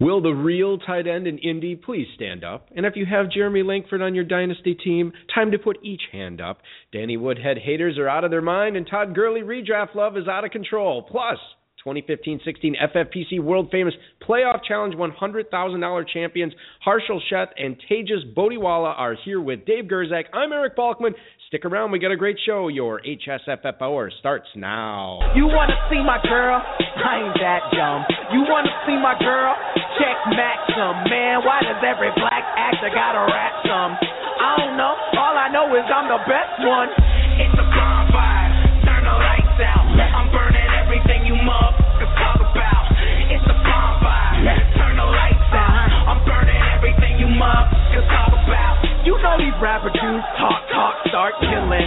Will the real tight end in Indy please stand up? And if you have Jeremy Langford on your dynasty team, time to put each hand up. Danny Woodhead haters are out of their mind, and Todd Gurley redraft love is out of control. Plus, 2015-16 FFPC World Famous Playoff Challenge $100,000 champions Harshal Sheth and Tejas Bodiwala are here with Dave Gerczak. I'm Eric Balkman. Stick around, we got a great show. Your HSFF hour starts now. You wanna see my girl? I ain't that dumb. You wanna see my girl? Check Maxim, man. Why does every black actor gotta rap some? I don't know. All I know is I'm the best one. It's a bonfire. Turn the lights out. I'm burning everything you motherfuckers talk about. It's a bonfire. Turn the lights out. I'm burning everything you motherfuckers talk about. These rapper dudes talk, talk, start killing.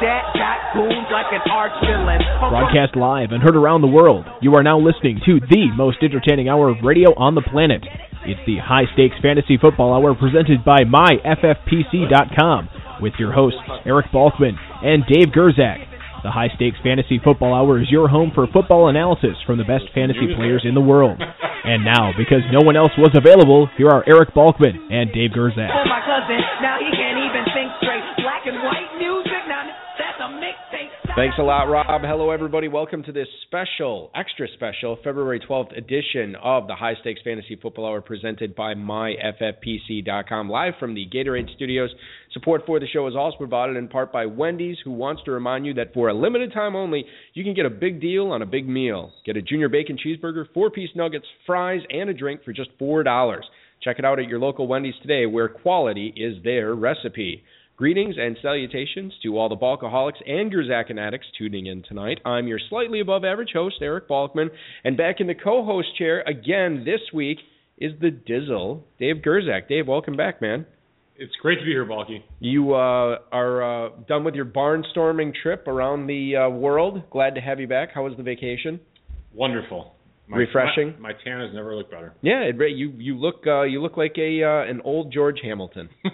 That got booms like an arch villain. Broadcast live and heard around the world, you are now listening to the most entertaining hour of radio on the planet. It's the High Stakes Fantasy Football Hour presented by MyFFPC.com with your hosts Eric Balkman and Dave Gerczak. The High Stakes Fantasy Football Hour is your home for football analysis from the best fantasy players in the world. And now, because no one else was available, here are Eric Balkman and Dave Gerczak. Oh, my cousin, now he can't even think straight. Black and white music, now that's a mixtape. Thanks a lot, Rob. Hello, everybody. Welcome to this special, extra special, February 12th edition of the High Stakes Fantasy Football Hour presented by MyFFPC.com, live from the Gatorade Studios. Support for the show is also provided in part by Wendy's, who wants to remind you that for a limited time only, you can get a big deal on a big meal. Get a junior bacon cheeseburger, four piece nuggets, fries, and a drink for just $4. Check it out at your local Wendy's today, where quality is their recipe. Greetings and salutations to all the Balkaholics and Gerczak addicts tuning in tonight. I'm your slightly above average host, Eric Balkman, and back in the co host chair again this week is the Dizzle, Dave Gerczak. Dave, welcome back, man. It's great to be here, Balky. You uh, are uh, done with your barnstorming trip around the uh, world. Glad to have you back. How was the vacation? Wonderful. My, Refreshing? My, my tan has never looked better. Yeah, it, you you look uh, you look like a uh, an old George Hamilton.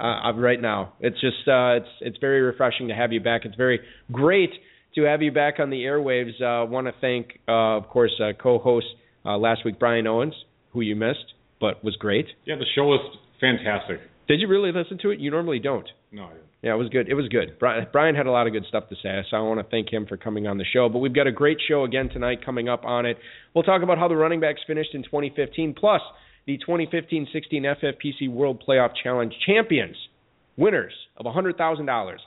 uh, right now. It's just uh, it's it's very refreshing to have you back. It's very great to have you back on the airwaves. Uh, Want to thank, uh, of course, uh, co-host uh, last week Brian Owens, who you missed, but was great. Yeah, the show was fantastic. Did you really listen to it? You normally don't. No, I didn't. Yeah, it was good. It was good. Brian, Brian had a lot of good stuff to say, so I want to thank him for coming on the show. But we've got a great show again tonight coming up on it. We'll talk about how the running backs finished in 2015, plus the 2015-16 FFPC World Playoff Challenge champions, winners of $100,000.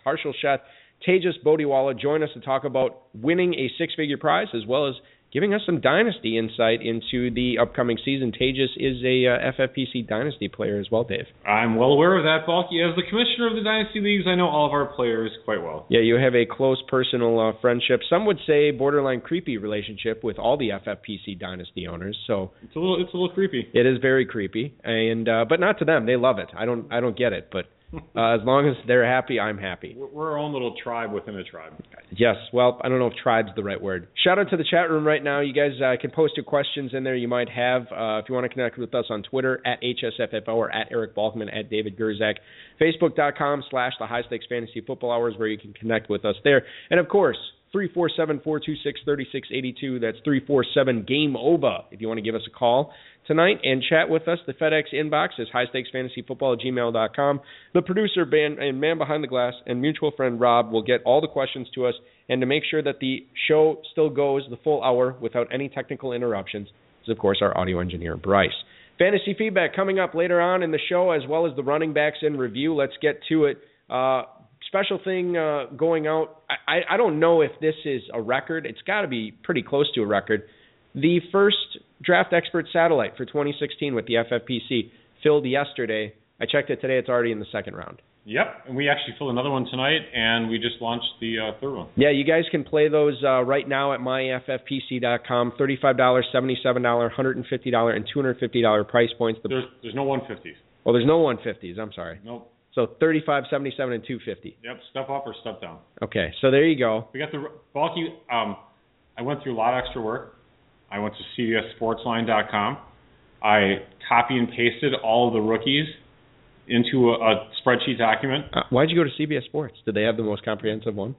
Harshal Sheth, Tejas Bodiwala join us to talk about winning a six-figure prize as well as giving us some dynasty insight into the upcoming season. Tejas is a uh, FFPC dynasty player as well, Dave. I'm well aware of that, Balky. As the commissioner of the Dynasty Leagues, I know all of our players quite well. Yeah, you have a close personal uh, friendship. Some would say borderline creepy relationship with all the FFPC dynasty owners. So It's a little, it's a little creepy. it is very creepy, and uh, but not to them. They love it. I don't I don't get it, but uh, as long as they're happy, I'm happy. We're, we're our own little tribe within a tribe. Yes. Well, I don't know if tribe's the right word. Shout out to the chat room right now. You guys uh, can post your questions in there you might have. Uh, if you want to connect with us on Twitter, at HSFFO or at Eric Balkman, at David Gerczak. Facebook.com slash the High Stakes Fantasy Football Hours where you can connect with us there. And of course, 347-426-3682. That's 347 Game Over if you want to give us a call tonight and chat with us. The FedEx inbox is highstakesfantasyfootball at gmail.com. The producer band and man behind the glass and mutual friend Rob will get all the questions to us and to make sure that the show still goes the full hour without any technical interruptions is of course our audio engineer Bryce. Fantasy feedback coming up later on in the show as well as the running backs in review. Let's get to it. Uh, special thing uh, going out. I, I don't know if this is a record. It's got to be pretty close to a record. The first draft expert satellite for 2016 with the FFPC filled yesterday. I checked it today. It's already in the second round. Yep, and we actually filled another one tonight, and we just launched the uh, third one. Yeah, you guys can play those uh, right now at myffpc.com. Thirty-five dollars, seventy-seven dollar, hundred and fifty dollar, and two hundred fifty dollar price points. The, There's there's no 150s. well, there's no one fifties. I'm sorry. Nope. So thirty-five, seventy-seven, and two fifty. Yep. Step up or step down. Okay, so there you go. We got the bulky. Um, I went through a lot of extra work. I went to CBSSportsline.com. I copy and pasted all of the rookies into a, a spreadsheet document. Uh, why'd you go to CBS Sports? Did they have the most comprehensive one?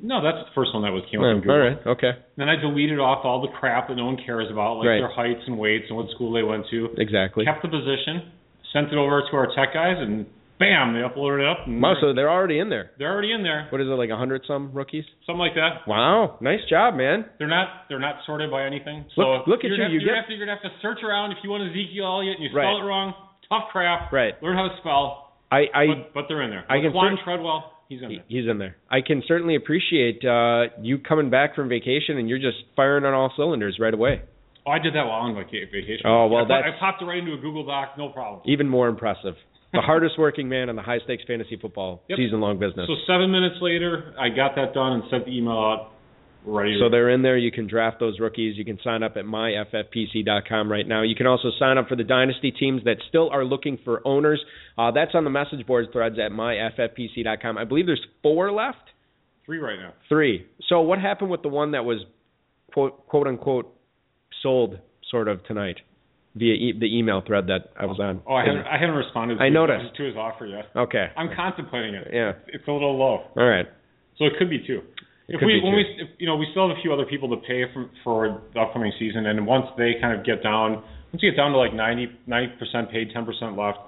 No, that's the first one that was came up all right. Okay. Then I deleted off all the crap that no one cares about, like Right. their heights and weights and what school they went to. Exactly. Kept the position, sent it over to our tech guys, and bam, they uploaded it up. And Wow. they're, So they're already in there. they're already in there, What is it like a hundred some rookies? something like that. Wow. Nice job, man. They're not they're not sorted by anything. So Look- look at you, have, you you're get- gonna have to, you're gonna have to search around if you want Ezekiel Elliott and you Right. spell it wrong. Tough crap. Right. Learn how to spell. I I but, but they're in there. I can cer- Treadwell, he's in there. he's in there. I can certainly appreciate uh you coming back from vacation and you're just firing on all cylinders right away. Oh, I did that while on vacation. Oh, well, I, that's- I popped it right into a Google Doc, no problem. Even more impressive. The hardest working man in the high stakes fantasy football Yep. season long business. So seven minutes later, I got that done and sent the email out. Ready. So they're in there. You can draft those rookies. You can sign up at myffpc.com right now. You can also sign up for the dynasty teams that still are looking for owners. Uh, that's on the message board threads at myffpc.com. I believe there's four left. three right now. Three. So what happened with the one that was quote quote unquote sold sort of tonight via e- the email thread that I was on? Oh, I haven't I haven't responded. To I his- noticed. to his offer yet. Okay. I'm contemplating it. Yeah. It's a little low, All right. so it could be two. It if could we be when two. we if, you know we still have a few other people to pay for for the upcoming season, and once they kind of get down, once you get down to like 90 percent paid, 10 percent left,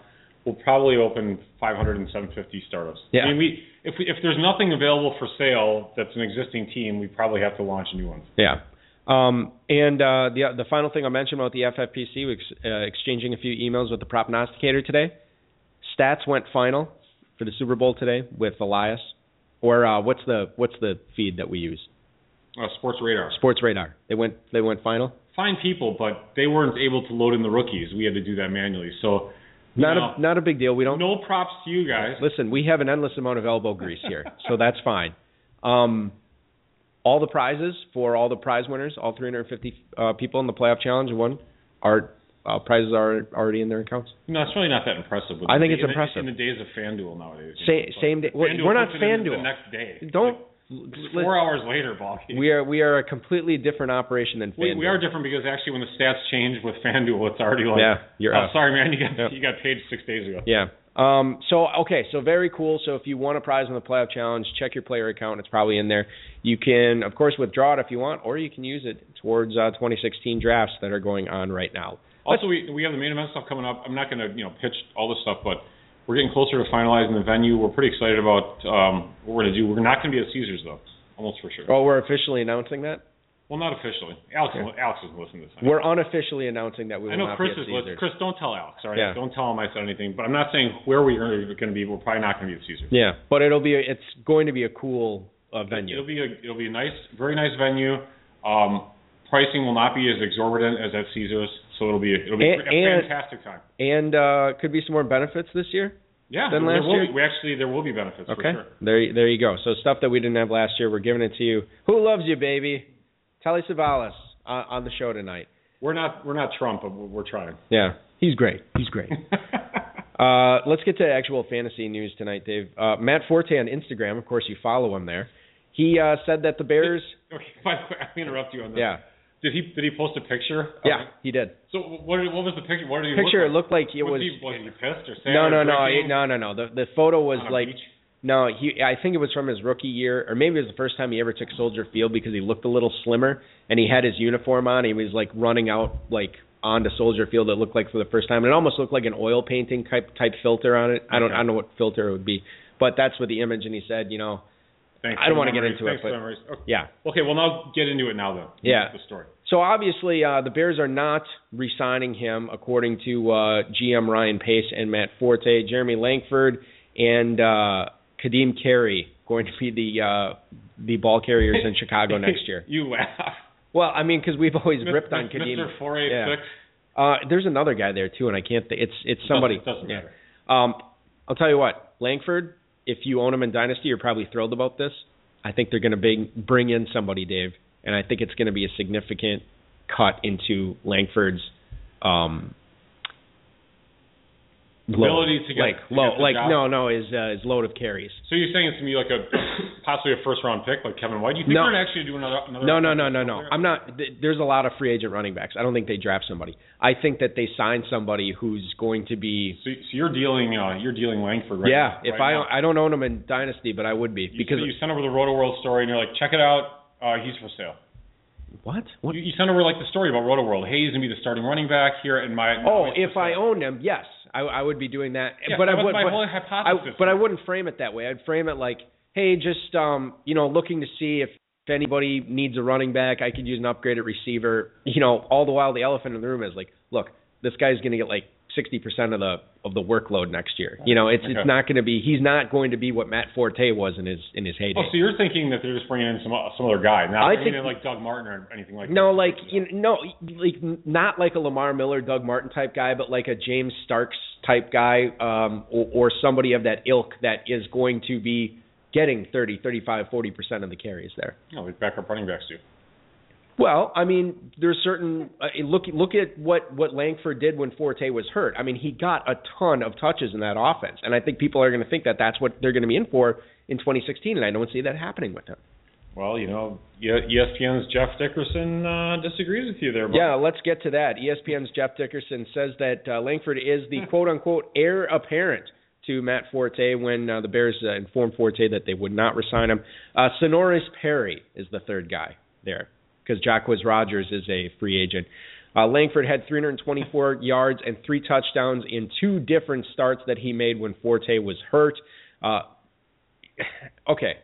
we'll probably open 500 and 750 startups. Yeah. I mean, we if we if there's nothing available for sale that's an existing team, we probably have to launch a new ones. Yeah. Um, and uh, the the final thing I mentioned about the FFPC, ex- uh, exchanging a few emails with the prognosticator today. Stats went final for the Super Bowl today with Elias. Or uh, what's the what's the feed that we use? Uh, Sports Radar. Sports Radar. They went they went final. Fine people, but they weren't able to load in the rookies. We had to do that manually. So Not know, a not a big deal. We don't no props to you guys. listen. We have an endless amount of elbow grease here, so that's fine. Um, all the prizes for all the prize winners, all 350 uh, people in the playoff challenge won, are uh, prizes are already in their accounts. No, it's really not that impressive. I the- think it's in the- impressive. in the days of FanDuel nowadays. you Sa- know, same day- FanDuel we're not puts it in FanDuel. The next day. Don't Like four hours later, game. We are we are a completely different operation than FanDuel. we are different because actually when the stats change with FanDuel, it's already like, Yeah, you're oh, out. sorry man, you got you got paid six days ago. Yeah. Um, so okay, so very cool. So if you want a prize in the playoff challenge, check your player account. It's probably in there. You can, of course, withdraw it if you want, or you can use it towards uh, 2016 drafts that are going on right now. Also, we we have the main event stuff coming up. I'm not going to you know pitch all this stuff, but we're getting closer to finalizing the venue. We're pretty excited about um, what we're going to do. We're not going to be at Caesars though, almost for sure. Oh, we're officially announcing that. Well, not officially. Alex Alex is listening to this. We're unofficially announcing that we will I know not Chris be at is listening. Chris, don't tell Alex. All right, Yeah. don't tell him I said anything. But I'm not saying where we're going to be. We're probably not going to be at Caesars. Yeah, but it'll be a, it's going to be a cool uh, venue. It'll be a it'll be a nice, very nice venue. Um, pricing will not be as exorbitant as at Caesars, so it'll be it'll be And- a fantastic time. and uh, could be some more benefits this year. Yeah, Than last year? Be, we actually there will be benefits Okay, for sure. there there you go. So stuff that we didn't have last year, we're giving it to you. Who loves you, baby? Telly Savalas uh, on the show tonight. We're not we're not Trump, but we're, trying. Yeah, he's great. He's great. Uh, let's get to actual fantasy news tonight, Dave. Uh, Matt Forte on Instagram, of course, you follow him there. He uh, said that the Bears. okay, by the way, I'm gonna interrupt you on this. Yeah, Did he did he post a picture? yeah, he did. So what what was the picture? What did he Picture it looked like it like? was. he, was he pissed or sad? No, no, no, no, no, no. The the photo was On like beach? No. He I think it was from his rookie year, or maybe it was the first time he ever took Soldier Field because he looked a little slimmer and he had his uniform on. He was like running out like onto Soldier Field. It looked like for the first time. It almost looked like an oil painting type type filter on it. I don't Okay. I don't know what filter it would be, but that's what the image. And he said, you know, Thanks I don't the wanna get into it, Thanks for but-. Okay. yeah. Okay, well now get into it now then. Yeah. The story. So obviously, uh, the Bears are not re-signing him, according to uh, GM Ryan Pace and Matt Forte. Jeremy Langford and uh, Ka'Deem Carey going to be the uh, the ball carriers in Chicago next year. you laugh. Well, I mean, because we've always ripped on Ka'Deem. Mr. Four eight six. Uh, there's another guy there too, and I can't. Th- it's it's somebody. Doesn't, doesn't yeah. matter. Um, I'll tell you what, Langford. If you own him in Dynasty, you're probably thrilled about this. I think they're going to bring bring in somebody, Dave, and I think it's going to be a significant cut into Langford's um, ability to get like to low, get like job? no, no, is uh, is load of carries. So you're saying it's gonna be like a possibly a first round pick like Kevin White? Do you think No. they're gonna actually do another another? No, no, no, no, no. player? I'm not. th- There's a lot of free agent running backs. I don't think they draft somebody. I think that they sign somebody who's going to be. So, so you're dealing uh, you're dealing Langford right yeah, now, if right I now. I don't own him in dynasty, but I would be you, because so you send over the Roto World story and you're like, check it out, uh, he's for sale. what? What? You, you send over like the story about Roto World. Hey, he's gonna be the starting running back here in my. Oh, if I owned him, yes, I, I would be doing that. Yeah, but that I would. my but, whole I, hypothesis. but I wouldn't frame it that way. I'd frame it like, hey, just um, you know, looking to see if, if anybody needs a running back, I could use an upgraded receiver. You know, all the while the elephant in the room is like, look, this guy's going to get like 60% of the of the workload next year. You know, it's Okay. it's not going to be he's not going to be what Matt Forte was in his in his heyday. Oh, so you're thinking that they're just bringing in some some other guy, not I think- in like Doug Martin or anything like that. No, that. like you know, no, like not like a Lamar Miller, Doug Martin type guy, but like a James Starks type guy, um, or, or somebody of that ilk that is going to be getting 30, 35, 40 percent of the carries there. No, like backup running backs do. Well, I mean, there's certain uh, look look at what what Langford did when Forte was hurt. I mean, he got a ton of touches in that offense, and I think people are going to think that that's what they're going to be in for in 2016, and I don't see that happening with him. Well, you know, ESPN's Jeff Dickerson uh, disagrees with you there. But Yeah, let's get to that. ESPN's Jeff Dickerson says that uh, Langford is the quote unquote heir apparent to Matt Forte when uh, the Bears uh, informed Forte that they would not resign him. Uh, Senorise Perry is the third guy there because Jacquizz Rodgers is a free agent. Uh, Langford had 324 yards and three touchdowns in two different starts that he made when Forte was hurt. Uh, okay,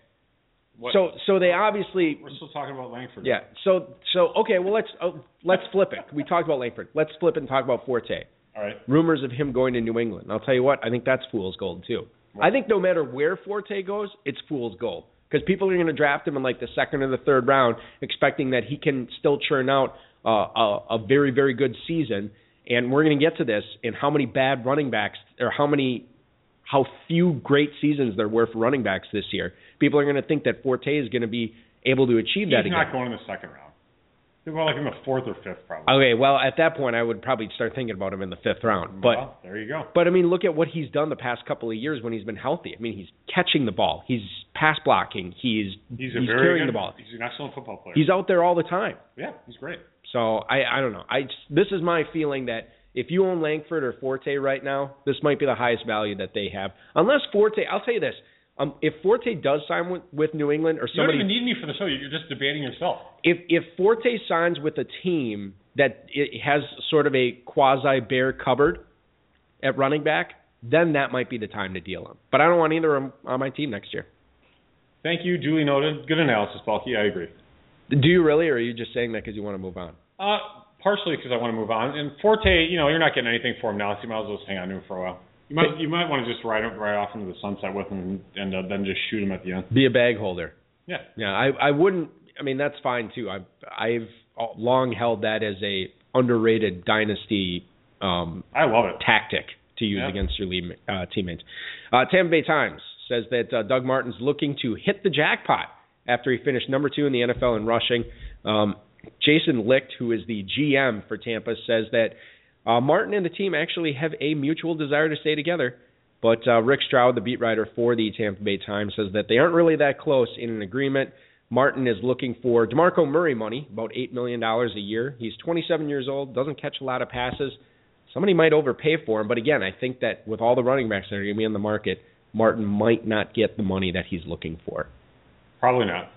what, so so they obviously we're still talking about Langford. yeah. So so okay. Well, let's oh, let's flip it. We talked about Langford. Let's flip it and talk about Forte. All right. Rumors of him going to New England. I'll tell you what. I think that's fool's gold too. I think no matter where Forte goes, it's fool's gold because people are going to draft him in like the second or the third round, expecting that he can still churn out uh, a, a very very good season. And we're going to get to this in how many bad running backs or how many how few great seasons there were for running backs this year. People are going to think that Forte is going to be able to achieve He's that again. not going in the second round. He'll like in the fourth or fifth, probably. Okay, well, at that point, I would probably start thinking about him in the fifth round. But well, there you go. but I mean, look at what he's done the past couple of years when he's been healthy. I mean, he's catching the ball, he's pass blocking, he's He's he's carrying good, the ball. He's an excellent football player. He's out there all the time. yeah, he's great. So I I don't know. I this is my feeling that if you own Langford or Forte right now, this might be the highest value that they have. Unless Forte, I'll tell you this. Um, if Forte does sign with, with New England or somebody, You don't even need me for the show. You're just debating yourself. if if Forte signs with a team that it has sort of a quasi bare cupboard at running back, then that might be the time to deal him. But I don't want either of them on my team next year. Thank you, duly noted. Good analysis, Balky. I agree. Do you really, or are you just saying that because you want to move on? Uh, partially because I want to move on. And Forte, you know, you're not getting anything for him now, so you might as well just hang on to him for a while. You might you might want to just ride right off into the sunset with him and uh, then just shoot him at the end. Be a bag holder. Yeah. Yeah, I I wouldn't. I mean, that's fine too. I've I've long held that as a underrated dynasty um, I love it. tactic to use Yeah. against your lead, uh, teammates. Uh, Tampa Bay Times says that uh, Doug Martin's looking to hit the jackpot after he finished number two in the NFL in rushing. Um, Jason Licht, who is the GM for Tampa, says that uh, Martin and the team actually have a mutual desire to stay together. But uh, Rick Stroud, the beat writer for the Tampa Bay Times, says that they aren't really that close in an agreement. Martin is looking for DeMarco Murray money, about $8 million a year. He's 27 years old, doesn't catch a lot of passes. Somebody might overpay for him, but again, I think that with all the running backs that are going to be in the market, Martin might not get the money that he's looking for. Probably not.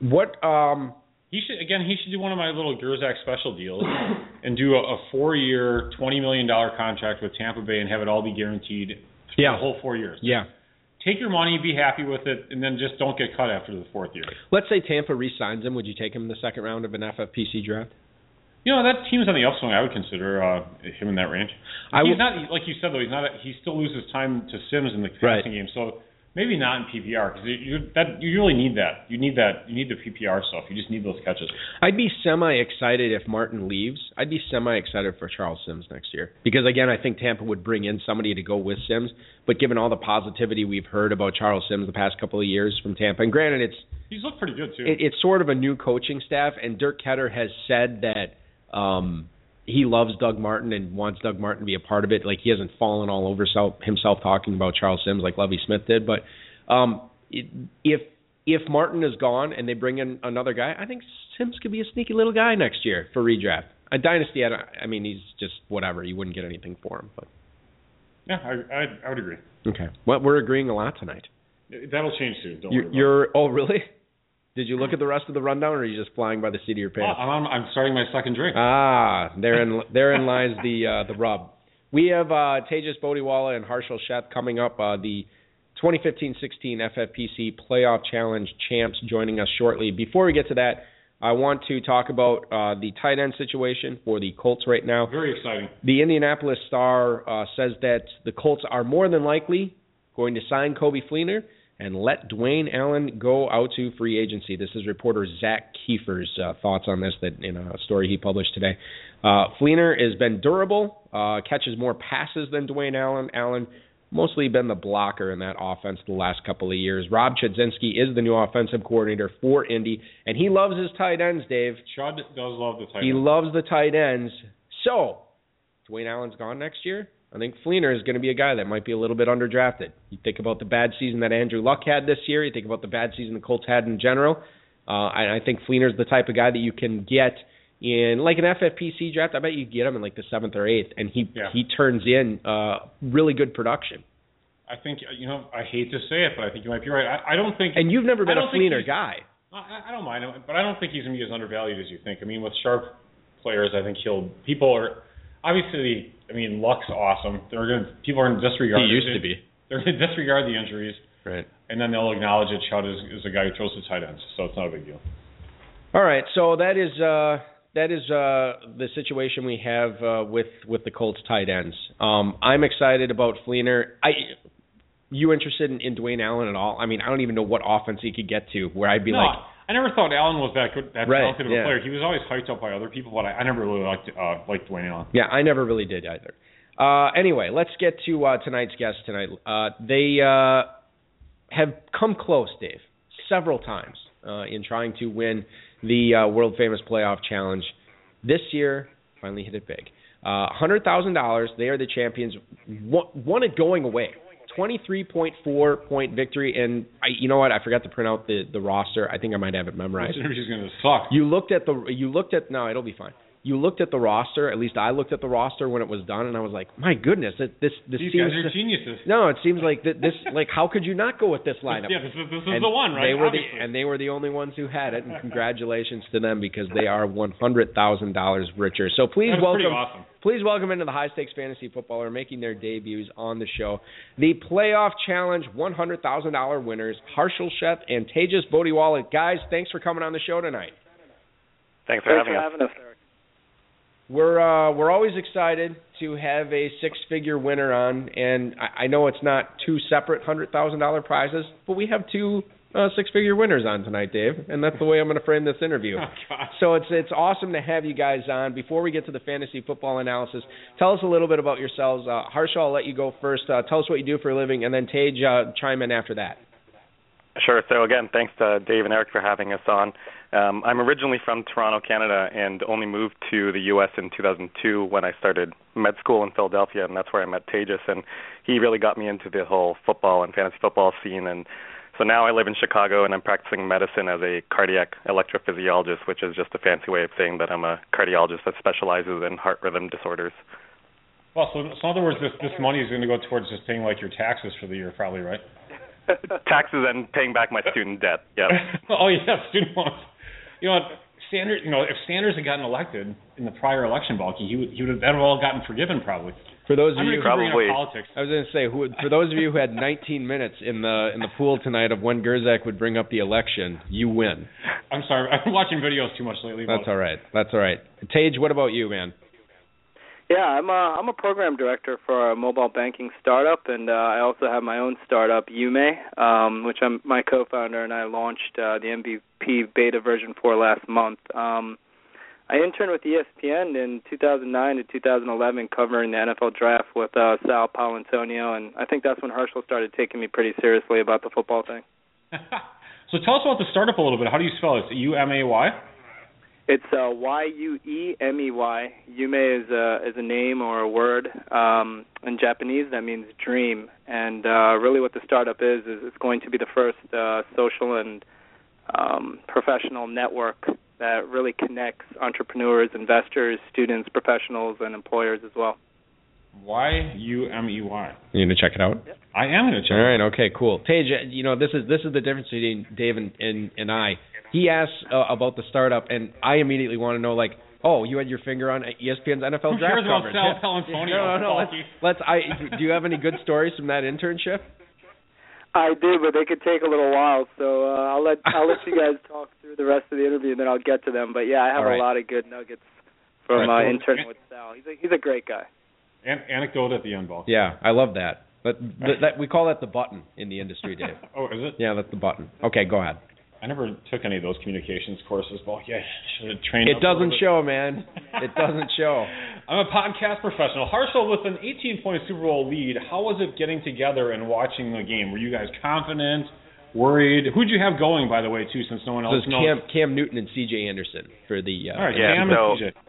What um He should again. He should do one of my little Gerczak special deals and do a, a four-year, twenty million dollar contract with Tampa Bay and have it all be guaranteed for Yeah. the whole four years. yeah. Take your money, be happy with it, and then just don't get cut after the fourth year. Let's say Tampa re-signs him. Would you take him in the second round of an FFPC draft? You know that team's on the upswing. I would consider uh, him in that range. I he's will- not like you said though. He's not. He still loses time to Sims in the Right. passing game. So maybe not in PPR because you that you really need that. You need that. You need the PPR stuff. You just need those catches. I'd be semi excited if Martin leaves. I'd be semi excited for Charles Sims next year because again, I think Tampa would bring in somebody to go with Sims. But given all the positivity we've heard about Charles Sims the past couple of years from Tampa, and granted, it's He's looked pretty good too. it, it's sort of a new coaching staff, and Dirk Koetter has said that um, he loves Doug Martin and wants Doug Martin to be a part of it. Like he hasn't fallen all over self, himself talking about Charles Sims like Lovie Smith did. But um, it, if if Martin is gone and they bring in another guy, I think Sims could be a sneaky little guy next year for redraft. A dynasty, I, I mean, he's just whatever. You wouldn't get anything for him, but yeah, I I, I would agree. Okay, well, we're agreeing a lot tonight. That'll change soon. Don't you're, worry. You're oh really? Did you look at the rest of the rundown, or are you just flying by the seat of your pants? Oh, I'm, I'm starting my second drink. Ah, therein therein lies the uh, the rub. We have uh, Tejas Bodiwala and Harshal Sheth coming up. Uh, the 2015-16 FFPC Playoff Challenge champs joining us shortly. Before we get to that, I want to talk about uh, the tight end situation for the Colts right now. Very exciting. The Indianapolis Star uh, says that the Colts are more than likely going to sign Coby Fleener and let Dwayne Allen go out to free agency. This is reporter Zak Keefer's uh, thoughts on this that in a story he published today. Uh, Fleener has been durable, uh, catches more passes than Dwayne Allen. Allen mostly been the blocker in that offense the last couple of years. Rob Chudzinski is the new offensive coordinator for Indy, and he loves his tight ends, Dave. Chud does love the tight ends. He loves the tight ends. So, Dwayne Allen's gone next year. I think Fleener is going to be a guy that might be a little bit underdrafted. You think about the bad season that Andrew Luck had this year. You think about the bad season the Colts had in general. Uh, I, I think Fleener is the type of guy that you can get in like an FFPC draft. I bet you get him in like the seventh or eighth, and he yeah. he turns in uh, really good production. I think you know I hate to say it, but I think you might be right. I, I don't think. And you've never been a Fleener guy. I, I don't mind him, but I don't think he's going to be as undervalued as you think. I mean, with sharp players, I think he'll. People are obviously I mean, Luck's awesome. They're going to people are going to disregard. He used to be. They're going to disregard the injuries. Right. And then they'll acknowledge that Chud is, is a guy who throws the tight ends, so it's not a big deal. All right, so that is uh, that is uh, the situation we have uh, with with the Colts tight ends. Um, I'm excited about Fleener. I you interested in, in Dwayne Allen at all? I mean, I don't even know what offense he could get to where I'd be no, like I never thought Allen was that good, that right, talented of yeah. a player. He was always hyped up by other people, but I, I never really liked uh, liked Dwayne Allen. Yeah, I never really did either. Uh, anyway, let's get to uh, tonight's guest tonight. Uh, they uh, have come close, Dave, several times uh, in trying to win the uh, world famous playoff challenge. This year, finally hit it big. Hundred thousand dollars. They are the champions. Won, won it going away. 23.4 point victory, and I, you know what? I forgot to print out the the roster. I think I might have it memorized. This interview's to suck. You looked at the you looked at no, it'll be fine. You looked at the roster. At least I looked at the roster when it was done, and I was like, my goodness, it, this this These seems guys are geniuses. no, it seems like th- this like how could you not go with this lineup? Yeah, this is this is and the one, right? They were Obviously. the and they were the only ones who had it, and congratulations to them because they are one hundred thousand dollars richer. So please That's welcome pretty awesome. please welcome into the high stakes fantasy footballer making their debuts on the show. The playoff challenge one hundred thousand dollar winners, Harshal Sheth and Tejas Bodiwala. Guys, thanks for coming on the show tonight. Thanks for Thanks having for us. having us. Eric. We're uh, we're always excited to have a six figure winner on, and I, I know it's not two separate hundred thousand dollar prizes, but we have two uh, six figure winners on tonight, Dave, and that's the way I'm going to frame this interview. Oh. So it's it's awesome to have you guys on. Before we get to the fantasy football analysis, tell us a little bit about yourselves. Uh, Harshal, I'll let you go first. Uh, tell us what you do for a living, and then Tage uh, chime in after that. Sure. So again, thanks to Dave and Eric for having us on. Um, I'm originally from Toronto, Canada, and only moved to the U.S. in 2002 when I started med school in Philadelphia, and that's where I met Tejas, and he really got me into the whole football and fantasy football scene. And so now I live in Chicago, and I'm practicing medicine as a cardiac electrophysiologist, which is just a fancy way of saying that I'm a cardiologist that specializes in heart rhythm disorders. Well, so, so in other words, this this money is going to go towards just paying like your taxes for the year, probably, right? Taxes and paying back my student debt. Yeah. oh yeah, student loans. You know, Sanders. You know, if Sanders had gotten elected in the prior election, Balky, he would he would have that would have all gotten forgiven probably. For those of I'm you, gonna Probably. up politics. I was going to say, who, for those of you who had 19 minutes in the in the pool tonight of when Gerczak would bring up the election, you win. I'm sorry, I've been watching videos too much lately. That's all right. That's all right. Tage, what about you, man? Yeah, I'm a I'm a program director for a mobile banking startup, and uh, I also have my own startup, Yume, um, which I'm my co-founder, and I launched uh, the MVP beta version for last month. Um, I interned with ESPN in 2009 to 2011, covering the NFL draft with uh, Sal Paolantonio, and I think that's when Harshal started taking me pretty seriously about the football thing. so tell us about the startup a little bit. How do you spell it? U M A Y. It's uh, Y U E M E Y. Yume is a is a name or a word. Um, in Japanese, that means dream. And uh, really, what the startup is is it's going to be the first uh, social and um, professional network that really connects entrepreneurs, investors, students, professionals, and employers as well. Y U M E Y. You gonna check it out? Yep. I am gonna check. All right. Okay. Cool. Tage, you know this is this is the difference between Dave and and, and I. He asked uh, about the startup, and I immediately want to know like, oh, you had your finger on ESPN's NFL Who draft cares about coverage. Sal Yeah. Paolantonio, No, no, no. Let's, let's. I do you have any good stories from that internship? I do, but they could take a little while. So uh, I'll let I'll let you guys talk through the rest of the interview, and then I'll get to them. But yeah, I have All right. a lot of good nuggets from All right, uh, cool. interning with Sal. He's a he's a great guy. An- anecdote at the end, Ball. Yeah, I love that. But th- that we call that the button in the industry, Dave. Oh, is it? Yeah, that's the button. Okay, go ahead. I never took any of those communications courses, Ball. Yeah, should have trained. It up doesn't bit. show, man. It doesn't show. I'm a podcast professional. Harshal, with an 18 point Super Bowl lead, how was it getting together and watching the game? Were you guys confident, worried? Who'd you have going, by the way, too, since no one else knows? Cam Cam Newton and C.J. Anderson for the. Uh, All right, Yeah, Cam so- and CJ.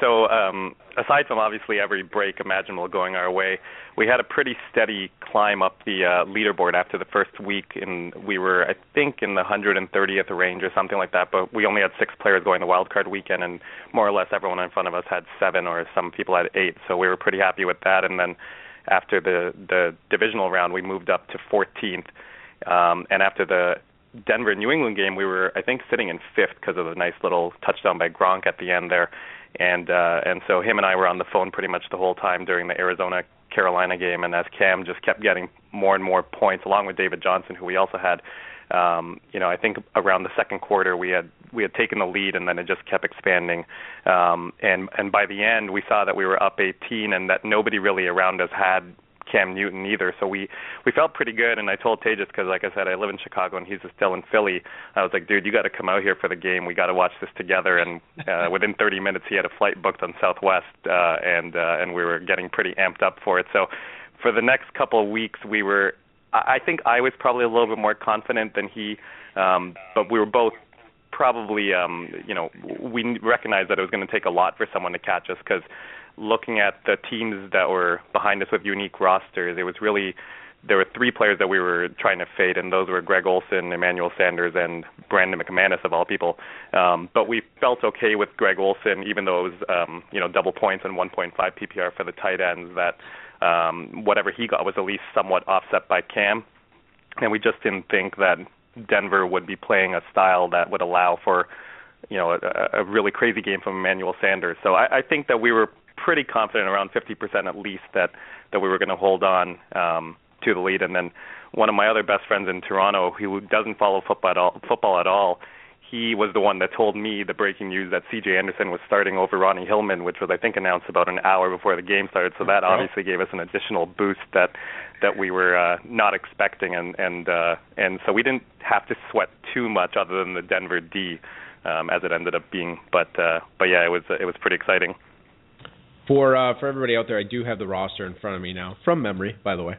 So, um, aside from obviously every break imaginable going our way, we had a pretty steady climb up the uh, leaderboard after the first week, and we were, I think, in the 130th range or something like that. But we only had six players going the wild card weekend, and more or less everyone in front of us had seven, or some people had eight. So we were pretty happy with that. And then after the the divisional round, we moved up to 14th. Um, and after the Denver New England game, we were I think sitting in fifth because of the nice little touchdown by Gronk at the end there, and uh, and so him and I were on the phone pretty much the whole time during the Arizona Carolina game, and as Cam just kept getting more and more points, along with David Johnson, who we also had. Um, you know, I think around the second quarter we had we had taken the lead, and then it just kept expanding. Um, and and by the end, we saw that we were up 18, and that nobody really around us had Cam Newton either. So we we felt pretty good. And I told Tejas because, like I said, I live in Chicago and he's still in Philly. I was like, dude, you got to come out here for the game. We got to watch this together. And uh, within 30 minutes, he had a flight booked on Southwest, uh, and uh, and we were getting pretty amped up for it. So for the next couple of weeks, we were. I think I was probably a little bit more confident than he, um, but we were both probably um you know we recognized that it was going to take a lot for someone to catch us because looking at the teams that were behind us with unique rosters it was really there were three players that we were trying to fade and those were Greg Olsen, Emmanuel Sanders and Brandon McManus of all people um but we felt okay with Greg Olsen even though it was um you know double points and 1.5 PPR for the tight ends that um whatever he got was at least somewhat offset by Cam and we just didn't think that Denver would be playing a style that would allow for, you know, a, a really crazy game from Emmanuel Sanders. So I, I think that we were pretty confident, around 50% at least, that that we were going to hold on um, to the lead. And then one of my other best friends in Toronto, who doesn't follow football at all, football at all, he was the one that told me the breaking news that C.J. Anderson was starting over Ronnie Hillman, which was I think announced about an hour before the game started. So that obviously gave us an additional boost that that we were uh, not expecting, and and uh, and so we didn't have to sweat too much other than the Denver D, um, as it ended up being. But uh, but yeah, it was it was pretty exciting. For uh, for everybody out there, I do have the roster in front of me now, from memory, by the way.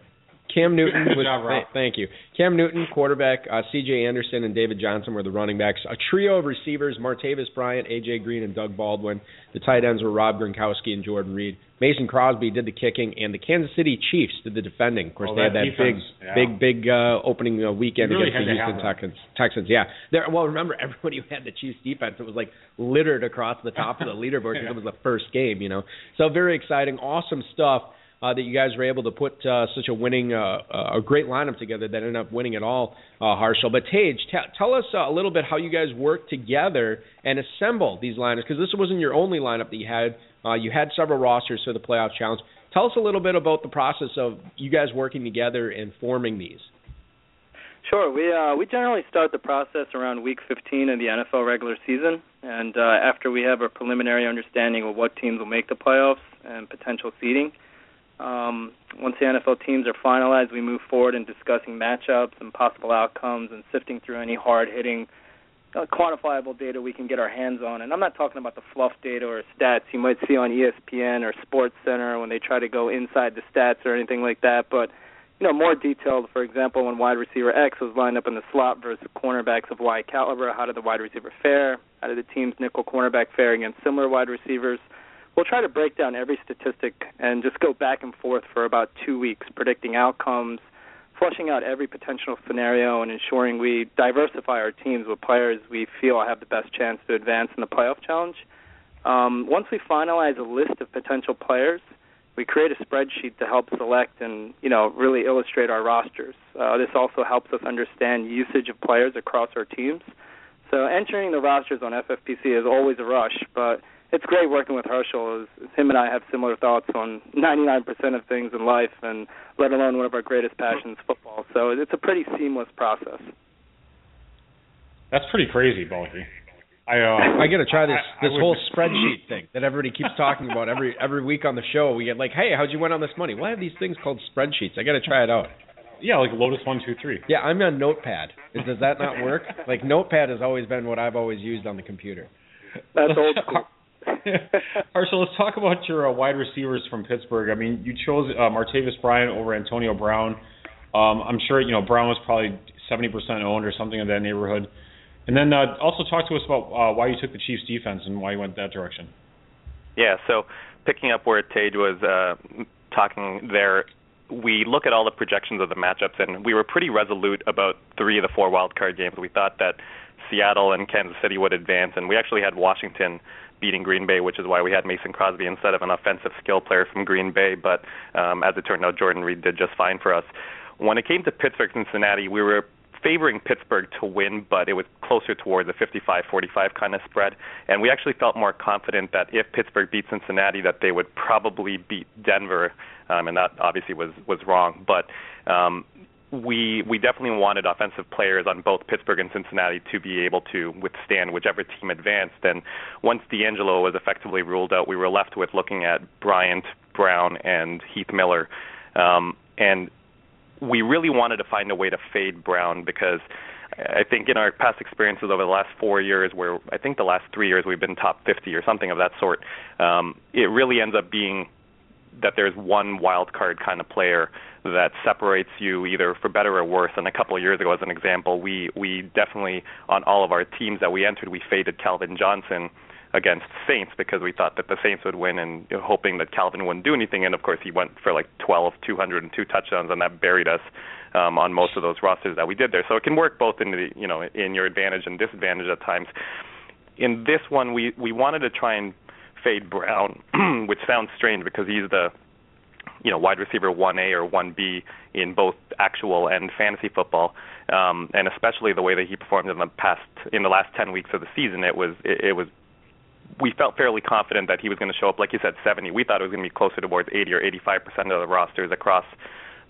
Cam Newton was job, th- thank you. Cam Newton, quarterback. Uh, C.J. Anderson and David Johnson were the running backs. A trio of receivers: Martavis Bryant, A.J. Green, and Doug Baldwin. The tight ends were Rob Gronkowski and Jordan Reed. Mason Crosby did the kicking, and the Kansas City Chiefs did the defending. Of course, Oh, they had that that big, yeah. big, big uh, opening uh, weekend really against the Houston Texans. Texans, yeah. There, well, remember everybody who had the Chiefs defense. It was like littered across the top of the leaderboard because Yeah. it was the first game, you know. So very exciting, awesome stuff uh, that you guys were able to put uh, such a winning, uh, uh, a great lineup together that ended up winning it all, uh, Harshal. But Tage, t- tell us uh, a little bit how you guys worked together and assembled these lineups because this wasn't your only lineup that you had. You had several rosters for the playoff challenge. Tell us a little bit about the process of you guys working together and forming these. Sure. We we generally start the process around week 15 of the NFL regular season, and after we have a preliminary understanding of what teams will make the playoffs and potential seeding. Um, once the NFL teams are finalized, we move forward in discussing matchups and possible outcomes and sifting through any hard-hitting, uh, quantifiable data we can get our hands on. And I'm not talking about the fluff data or stats you might see on ESPN or Sports Center when they try to go inside the stats or anything like that, but you know, more detailed. For example, when wide receiver X was lined up in the slot versus cornerbacks of Y caliber, how did the wide receiver fare? How did the team's nickel cornerback fare against similar wide receivers? We'll try to break down every statistic and just go back and forth for about two weeks, predicting outcomes, flushing out every potential scenario, and ensuring we diversify our teams with players we feel have the best chance to advance in the playoff challenge. Um, once we finalize a list of potential players, we create a spreadsheet to help select and you know really illustrate our rosters. Uh, this also helps us understand usage of players across our teams. So entering the rosters on FFPC is always a rush, but it's great working with Harshal. As, as him and I have similar thoughts on 99% of things in life, and let alone one of our greatest passions, football. So it's a pretty seamless process. That's pretty crazy, Balky. I uh, I got to try this I, this I whole spreadsheet thing that everybody keeps talking about every every week on the show. We get like, hey, how'd you win on this money? Well, I have these things called spreadsheets. I got to try it out. Yeah, like Lotus one two three. Yeah, I'm on Notepad. Does that not work? Like Notepad has always been what I've always used on the computer. That's old school. Harshal, let's talk about your uh, wide receivers from Pittsburgh. I mean, you chose uh, Martavis Bryant over Antonio Brown. Um, I'm sure you know Brown was probably 70% owned or something in that neighborhood. And then uh, also talk to us about uh, why you took the Chiefs defense and why you went that direction. Yeah, so picking up where Tage was uh, talking there, we look at all the projections of the matchups, and we were pretty resolute about three of the four wild card games. We thought that Seattle and Kansas City would advance, and we actually had Washington beating Green Bay, which is why we had Mason Crosby instead of an offensive skill player from Green Bay. But um, as it turned out, Jordan Reed did just fine for us. When it came to Pittsburgh Cincinnati, we were favoring Pittsburgh to win, but it was closer towards a 55-45 kind of spread. And we actually felt more confident that if Pittsburgh beat Cincinnati, that they would probably beat Denver, um, and that obviously was was wrong. But um, we we definitely wanted offensive players on both Pittsburgh and Cincinnati to be able to withstand whichever team advanced. And once DeAngelo was effectively ruled out, we were left with looking at Bryant, Brown, and Heath Miller. Um, and we really wanted to find a way to fade Brown because I think in our past experiences over the last four years, where I think the last three years we've been top 50 or something of that sort, um, it really ends up being that there's one wild card kind of player that separates you either for better or worse. And a couple of years ago, as an example, we we definitely on all of our teams that we entered, we faded Calvin Johnson against Saints because we thought that the Saints would win and hoping that Calvin wouldn't do anything. And of course, he went for like 12, 202 touchdowns, and that buried us um, on most of those rosters that we did there. So it can work both in the you know in your advantage and disadvantage at times. In this one, we we wanted to try and fade Brown, which sounds strange because he's the you know wide receiver 1A or 1B in both actual and fantasy football, um, and especially the way that he performed in the past in the last 10 weeks of the season, it was it, it was we felt fairly confident that he was going to show up, like you said, 70. We thought it was going to be closer towards 80 or 85 percent of the rosters across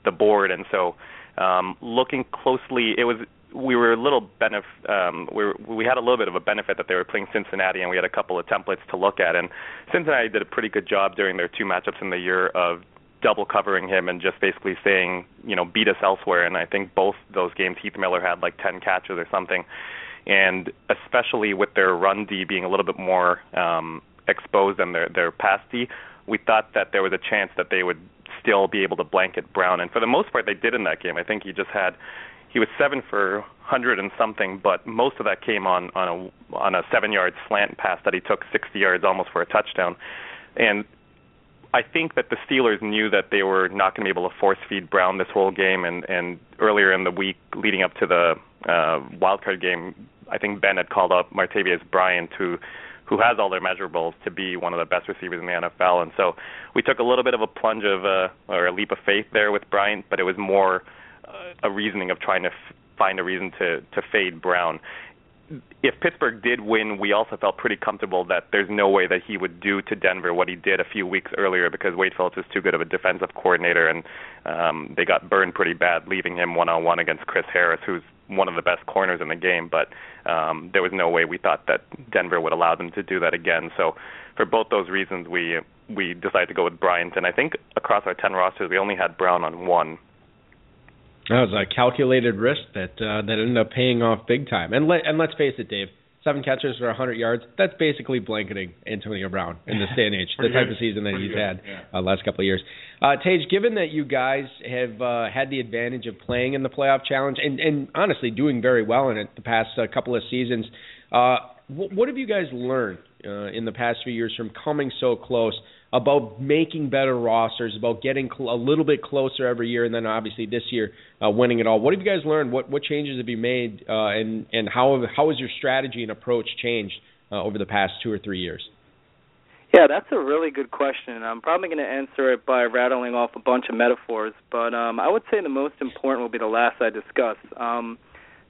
the board, and so um, looking closely, it was we were a little benef- um, we were, we had a little bit of a benefit that they were playing Cincinnati, and we had a couple of templates to look at. And Cincinnati did a pretty good job during their two matchups in the year of double covering him and just basically saying, you know, beat us elsewhere. And I think both those games, Heath Miller had like 10 catches or something and especially with their run D being a little bit more um, exposed than their their pass D, we thought that there was a chance that they would still be able to blanket Brown, and for the most part, they did in that game. I think he just had he was seven for hundred and something, but most of that came on on a on a seven yard slant pass that he took 60 yards almost for a touchdown, and I think that the Steelers knew that they were not going to be able to force feed Brown this whole game, and and earlier in the week leading up to the uh, wild card game, I think Ben had called up Martavis Bryant, who who has all their measurables to be one of the best receivers in the NFL. And so we took a little bit of a plunge of uh, or a leap of faith there with Bryant, but it was more a reasoning of trying to f- find a reason to to fade Brown. If Pittsburgh did win, we also felt pretty comfortable that there's no way that he would do to Denver what he did a few weeks earlier because Wade Phillips is too good of a defensive coordinator, and um, they got burned pretty bad, leaving him one on one against Chris Harris, who's one of the best corners in the game, but um, there was no way we thought that Denver would allow them to do that again. So for both those reasons, we we decided to go with Bryant, and I think across our ten rosters, we only had Brown on one. That was a calculated risk that uh, that ended up paying off big time. And let and let's face it, Dave, seven catches for 100 yards. That's basically blanketing Antonio Brown in this day and age, the type good. of season that Pretty he's good. had Yeah. uh, last couple of years. Uh, Tage, given that you guys have uh, had the advantage of playing in the playoff challenge and, and honestly doing very well in it the past uh, couple of seasons, uh, wh- what have you guys learned uh, in the past few years from coming so close about making better rosters, about getting cl- a little bit closer every year, and then obviously this year uh, winning it all? What have you guys learned? What what changes have you made, uh, and and how how has your strategy and approach changed uh, over the past two or three years? Yeah, that's a really good question. I'm probably going to answer it by rattling off a bunch of metaphors, but um, I would say the most important will be the last I discuss. Um,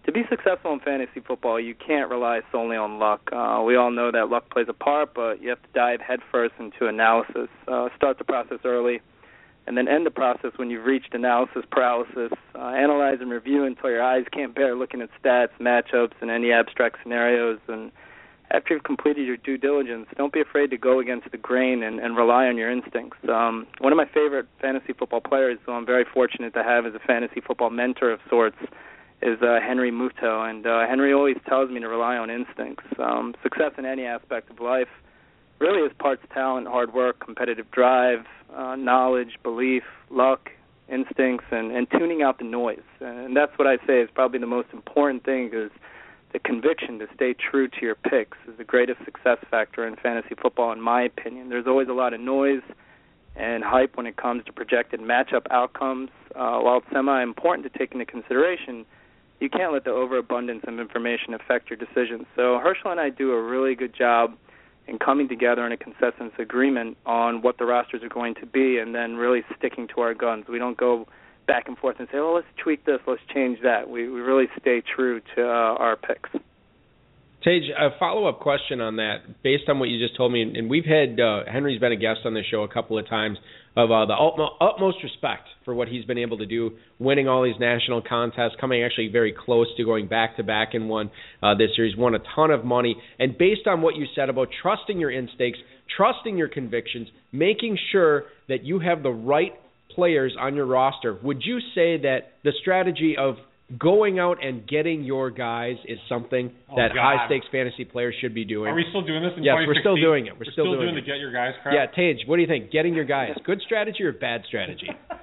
to be successful in fantasy football, you can't rely solely on luck. Uh, we all know that luck plays a part, but you have to dive headfirst into analysis. Uh, start the process early, and then end the process when you've reached analysis paralysis. Uh, analyze and review until your eyes can't bear looking at stats, matchups, and any abstract scenarios, and after you've completed your due diligence, don't be afraid to go against the grain and, and rely on your instincts. Um, one of my favorite fantasy football players, who I'm very fortunate to have as a fantasy football mentor of sorts, is uh, Henry Muto, and uh, Henry always tells me to rely on instincts. Um, success in any aspect of life really is parts talent, hard work, competitive drive, uh, knowledge, belief, luck, instincts, and, and tuning out the noise. And that's what I say is probably the most important thing is the conviction to stay true to your picks is the greatest success factor in fantasy football, in my opinion. There's always a lot of noise and hype when it comes to projected matchup outcomes. Uh, while it's semi important to take into consideration, you can't let the overabundance of information affect your decisions. So Harshal and I do a really good job in coming together in a consensus agreement on what the rosters are going to be, and then really sticking to our guns. We don't go back and forth and say, "Oh, let's tweak this, let's change that." We we really stay true to uh, our picks. Tage, a follow up question on that, based on what you just told me, and we've had uh, Henry's been a guest on the show a couple of times of uh, the utmo- utmost respect for what he's been able to do, winning all these national contests, coming actually very close to going back to back in one uh, this year. He's won a ton of money, and based on what you said about trusting your instincts, trusting your convictions, making sure that you have the right players on your roster, would you say that the strategy of going out and getting your guys is something Oh, that God. high stakes fantasy players should be doing? Are we still doing this in Yes, we're still doing it. We're We're still doing doing it. the get your guys crap. yeah, Tage, what do you think? Getting your guys, good strategy or bad strategy?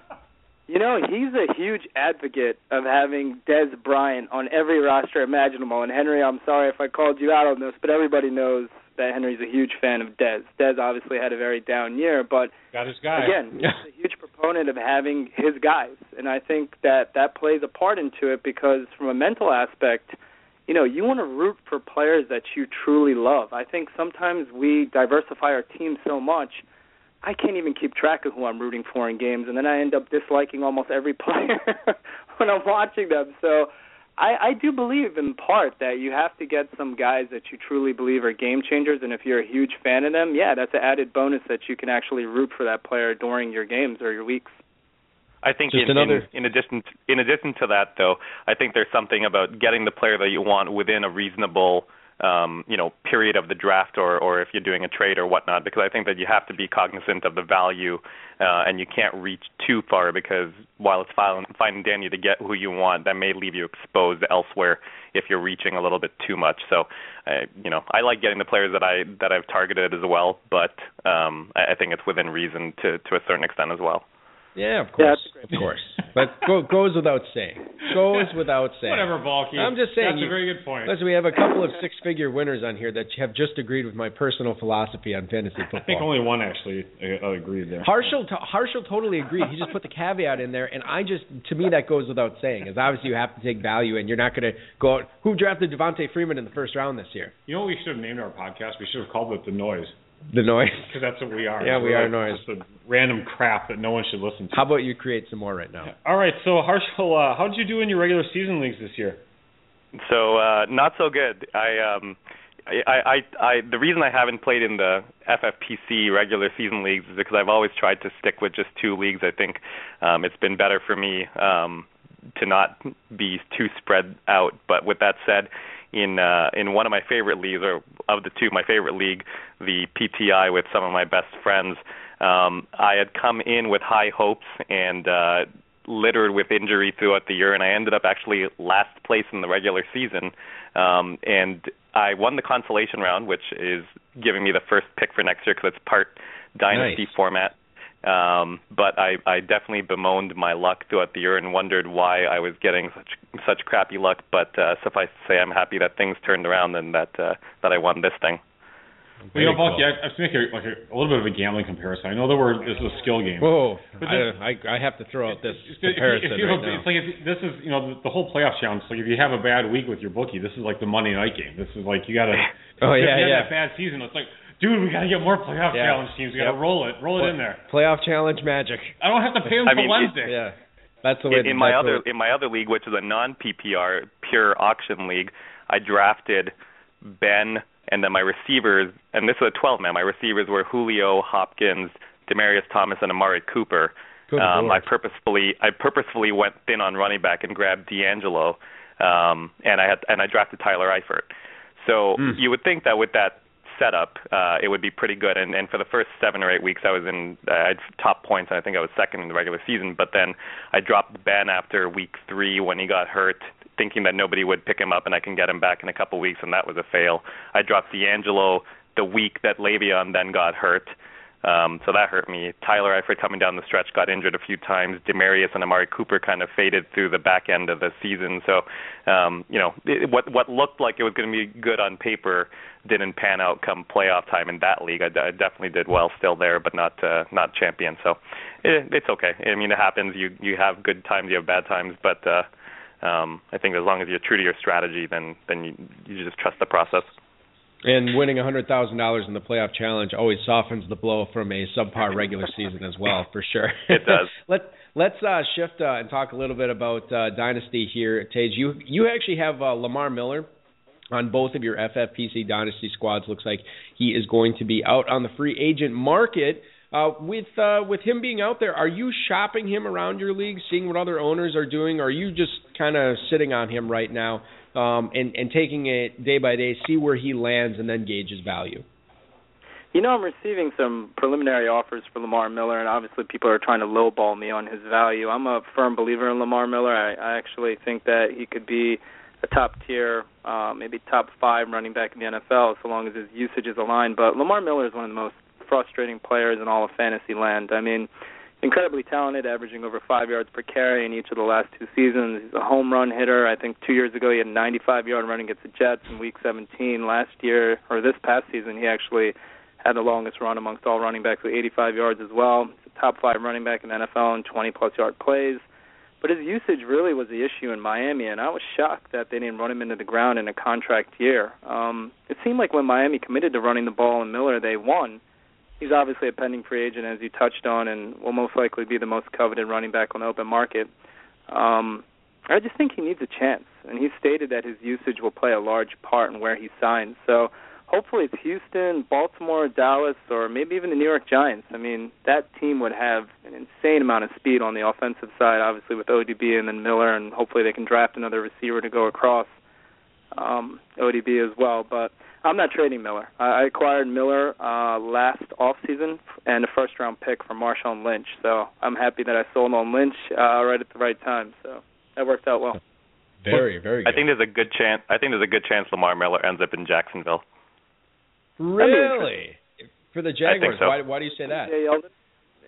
You know, he's a huge advocate of having Dez Bryant on every roster imaginable. And Henry, I'm sorry if I called you out on this, but everybody knows that Henry's a huge fan of Dez. Dez obviously had a very down year, but Got his guy. again, he's a huge proponent of having his guys, and I think that that plays a part into it because from a mental aspect, you know, you want to root for players that you truly love. I think sometimes we diversify our team so much, I can't even keep track of who I'm rooting for in games, and then I end up disliking almost every player when I'm watching them. So. I, I do believe in part that you have to get some guys that you truly believe are game changers, and if you're a huge fan of them, yeah, that's an added bonus that you can actually root for that player during your games or your weeks. I think Just in, another- in, in addition in addition to that though, I think there's something about getting the player that you want within a reasonable um, you know, period of the draft or, or if you're doing a trade or whatnot, because I think that you have to be cognizant of the value uh, and you can't reach too far because while it's fine, and dandy to get who you want, that may leave you exposed elsewhere if you're reaching a little bit too much. So, uh, you know, I like getting the players that I that I've targeted as well, but um, I, I think it's within reason to to a certain extent as well. Yeah, of course, that's of course. But go, goes without saying. Goes without saying. Whatever, Balky. I'm just saying. That's you, a very good point. Listen, we have a couple of six-figure winners on here that have just agreed with my personal philosophy on fantasy football. I think only one actually uh, agreed there. Harshal, to, Harshal totally agreed. He just put the caveat in there, and I just, to me, that goes without saying. Is obviously you have to take value, and you're not going to go out. Who drafted Devonta Freeman in the first round this year? You know what we should have named our podcast? We should have called it The Noise. The noise. Because that's what we are. Yeah, we We're are noise. Just a random crap that no one should listen to. How about you create some more right now? All right, so Harshal, uh, how did you do in your regular season leagues this year? So uh, not so good. I um, I, I, I, the reason I haven't played in the FFPC regular season leagues is because I've always tried to stick with just two leagues. I think um, it's been better for me um, to not be too spread out. But with that said, in uh, in one of my favorite leagues, or of the two, my favorite league, the PTI with some of my best friends, um, I had come in with high hopes and. Uh, littered with injury throughout the year, and I ended up actually last place in the regular season Um, and I won the consolation round, which is giving me the first pick for next year because it's part dynasty nice. format. Um, but I, I definitely bemoaned my luck throughout the year and wondered why I was getting such such crappy luck. But uh, suffice to say, I'm happy that things turned around and that uh, that I won this thing. Well, you know, Balky, I, I have to make a, like a, a little bit of a gambling comparison. I know that we're this is a skill game. Whoa! But I, I I have to throw out this If- if- comparison if you right have- now. It's like if, this is you know the, the whole playoff challenge. Like if you have a bad week with your bookie, this is like the Monday night game. This is like you got to. Oh, if yeah, you yeah. have that bad season. It's like, dude, we got to get more playoff Yeah. challenge teams. We got to Yep. roll it, roll it in there. Playoff challenge magic. I don't have to pay them I till mean, it- Wednesday. Yeah, that's the way. in, in my other the- in my other league, which is a non PPR pure auction league, I drafted Ben and then my receivers, and this is a 12 man. My receivers were Julio, Hopkins, Demaryius Thomas, and Amari Cooper. Good um, I lord. purposefully I purposefully went thin on running back and grabbed DeAngelo, um, and I had and I drafted Tyler Eifert. So Mm. you would think that with that setup, uh, it would be pretty good. And, and for the first seven or eight weeks, I was in uh, I had top points, and I think I was second in the regular season. But then I dropped Ben after week three when he got hurt, thinking that nobody would pick him up and I can get him back in a couple weeks, and that was a fail. I dropped DeAngelo the week that Le'Veon then got hurt. Um, so that hurt me. Tyler Eifert coming down the stretch got injured a few times. Demaryius and Amari Cooper kind of faded through the back end of the season. So, um, you know, it, what what looked like it was going to be good on paper didn't pan out come playoff time in that league. I, I definitely did well still there, but not uh, not champion. So, it, it's okay. I mean, it happens. You you have good times, you have bad times, but uh, um, I think as long as you're true to your strategy, then then you you just trust the process. And winning hundred thousand dollars in the playoff challenge always softens the blow from a subpar regular season as well, for sure. It does. Let Let's uh, shift uh, and talk a little bit about uh, dynasty here, Tage. You you actually have uh, Lamar Miller on both of your FFPC dynasty squads. Looks like he is going to be out on the free agent market. Uh, with uh, with him being out there, are you shopping him around your league, seeing what other owners are doing? Or are you just kind of sitting on him right now um, and and taking it day by day, see where he lands, and then gauge his value? You know, I'm receiving some preliminary offers for Lamar Miller, and obviously people are trying to lowball me on his value. I'm a firm believer in Lamar Miller. I, I actually think that he could be a top tier, uh, maybe top five running back in the NFL, so long as his usage is aligned. But Lamar Miller is one of the most frustrating players in all of fantasy land. I mean, incredibly talented, averaging over five yards per carry in each of the last two seasons. He's a home run hitter. I think two years ago he had a 95 yard run against the Jets in Week 17. Last year, or this past season, he actually had the longest run amongst all running backs with 85 yards as well. He's a top five running back in the NFL in 20 plus yard plays. But his usage really was the issue in Miami, and I was shocked that they didn't run him into the ground in a contract year. Um, it seemed like when Miami committed to running the ball in Miller, they won. He's obviously a pending free agent, as you touched on, and will most likely be the most coveted running back on the open market. Um, I just think he needs a chance, and he stated that his usage will play a large part in where he signs. So hopefully it's Houston, Baltimore, Dallas, or maybe even the New York Giants. I mean, that team would have an insane amount of speed on the offensive side, obviously with ODB and then Miller, and hopefully they can draft another receiver to go across um, ODB as well. But I'm not trading Miller. I I acquired Miller uh, last off season and a first round pick from Marshawn Lynch. So I'm happy that I sold on Lynch uh, right at the right time. So that worked out well. Very, very good. I think there's a good chance. I think there's a good chance Lamar Miller ends up in Jacksonville. really for the I think Jaguars. so. Why, why do you say that? T.J. Yeldon?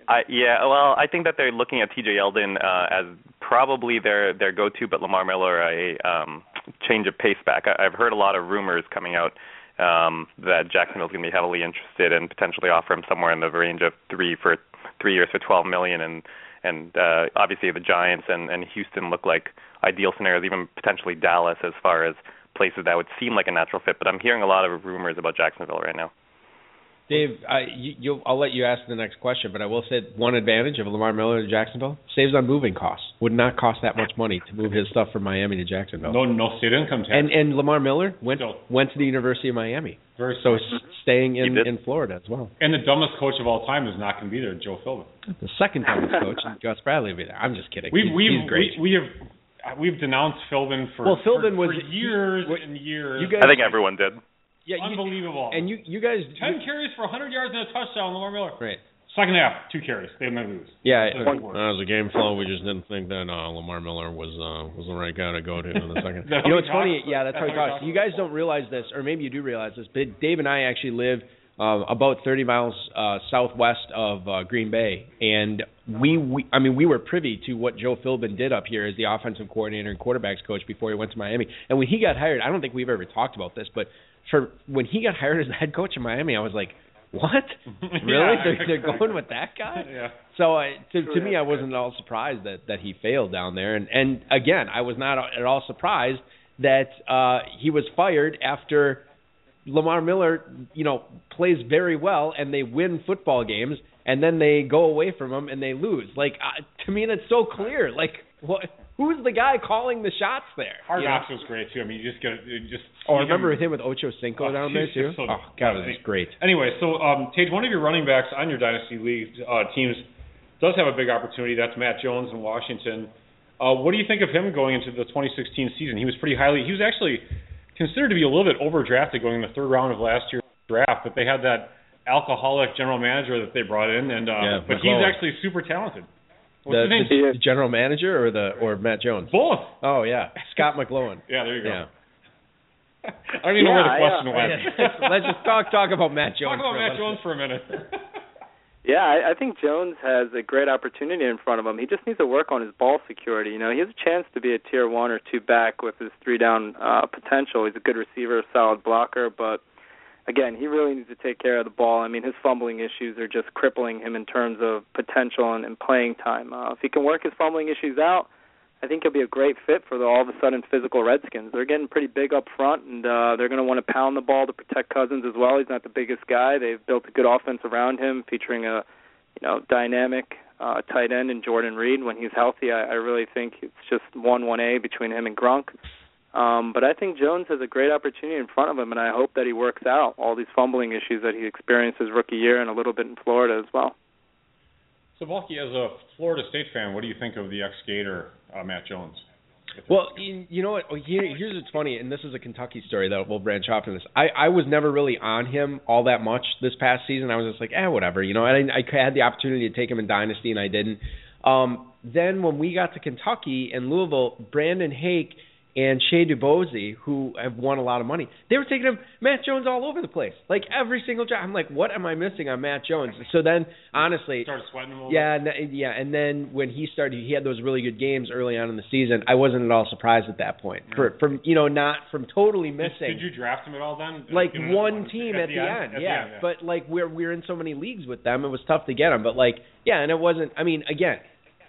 I, yeah, well, I think that they're looking at T.J. Yeldon uh, as probably their their go-to, but Lamar Miller a um, change of pace back. I, I've heard a lot of rumors coming out um, that Jacksonville's going to be heavily interested and potentially offer him somewhere in the range of three for three years for 12 million, and and uh, obviously the Giants and, and Houston look like ideal scenarios, even potentially Dallas as far as places that would seem like a natural fit. But I'm hearing a lot of rumors about Jacksonville right now. Dave, I, you, you'll, I'll let you ask the next question, but I will say one advantage of Lamar Miller to Jacksonville saves on moving costs. Would not cost that much money to move his stuff from Miami to Jacksonville. No, no state income tax. And and Lamar Miller went Still. went to the University of Miami, Very so staying in in Florida as well. and the dumbest coach of all time is not going to be there, Joe Philbin. The second dumbest coach, Gus Bradley, will be there. I'm just kidding. We've He's- we've he's great. we, we have uh, we've denounced Philbin for Well, Philbin for, was- for years what- and years. you guys- I think everyone did. Yeah, you, unbelievable. and you you guys ten carries for 100 yards and a touchdown, Lamar Miller. Right. Second half, two carries. They might lose. Yeah, So it, it worked. As a game flow, we just didn't think that uh, Lamar Miller was uh, was the right guy to go to in the second. You know, it's he funny. Yeah, that's, how he talks. You guys don't realize this, or maybe you do realize this, but Dave and I actually live uh, about 30 miles uh, southwest of uh, Green Bay, and we, we, I mean, we were privy to what Joe Philbin did up here as the offensive coordinator and quarterbacks coach before he went to Miami. And when he got hired, I don't think we've ever talked about this, but for when he got hired as the head coach in Miami, I was like, what? Really? Yeah, they're, they're going with that guy? Yeah. So uh, to to me, I wasn't at all surprised that that he failed down there, and and again, I was not at all surprised that uh, he was fired after Lamar Miller, you know, plays very well and they win football games, and then they go away from him and they lose. Like uh, to me, that's so clear. Like what? Who's the guy calling the shots there? Hard you know? Knocks was great too. I mean, you just get just. Oh, see remember him- with him with Ocho Cinco Oh, down there too? so- oh God, it was great. Anyway, so um, Tage, one of your running backs on your dynasty league uh, teams does have a big opportunity. That's Matt Jones in Washington. Uh, what do you think of him going into the 2016 season? He was pretty highly. He was actually considered to be a little bit overdrafted going in the third round of last year's draft, but they had that alcoholic general manager that they brought in, and uh, Yeah, but he's actually super talented. What's The, his name? the, the general manager or the or Matt Jones? Both. Oh yeah, Scot McCloughan. Yeah, there you go. Yeah. I don't even know where the question yeah. went. Let's just talk talk about Matt Jones. Talk about Matt Jones for a minute. Yeah, I, I think Jones has a great opportunity in front of him. He just needs to work on his ball security. You know, he has a chance to be a tier one or two back with his three down uh, potential. He's a good receiver, solid blocker, but again, he really needs to take care of the ball. I mean, his fumbling issues are just crippling him in terms of potential and, and playing time. Uh, if he can work his fumbling issues out, I think he'll be a great fit for the all of a sudden physical Redskins. They're getting pretty big up front, and uh, they're going to want to pound the ball to protect Cousins as well. He's not the biggest guy. They've built a good offense around him, featuring a you know dynamic uh, tight end in Jordan Reed. When he's healthy, I, I really think it's just one one A between him and Gronk. Um, but I think Jones has a great opportunity in front of him, and I hope that he works out all these fumbling issues that he experienced his rookie year and a little bit in Florida as well. So, Balky, as a Florida State fan, what do you think of the ex-Gator uh, Matt Jones? Well, you, know what? Oh, Here, here's what's funny, and this is a Kentucky story that we'll branch off from this. I, I was never really on him all that much this past season. I was just like, eh, whatever. You know, I, I had the opportunity to take him in Dynasty, and I didn't. Um, then when we got to Kentucky and Louisville, Brandon Hake and Shea DuBose, who have won a lot of money, they were taking him Matt Jones all over the place, like every single job. I'm like, what am I missing on Matt Jones? So then, honestly, Started sweating him a little yeah, and th- yeah, and then when he started, he had those really good games early on in the season. I wasn't at all surprised at that point. For, from you know, not from totally missing. Did, did you draft him at all then? like one team at, the, end, At yeah. the end, But like we're we're in so many leagues with them, it was tough to get him. But like, yeah, and it wasn't. I mean, again,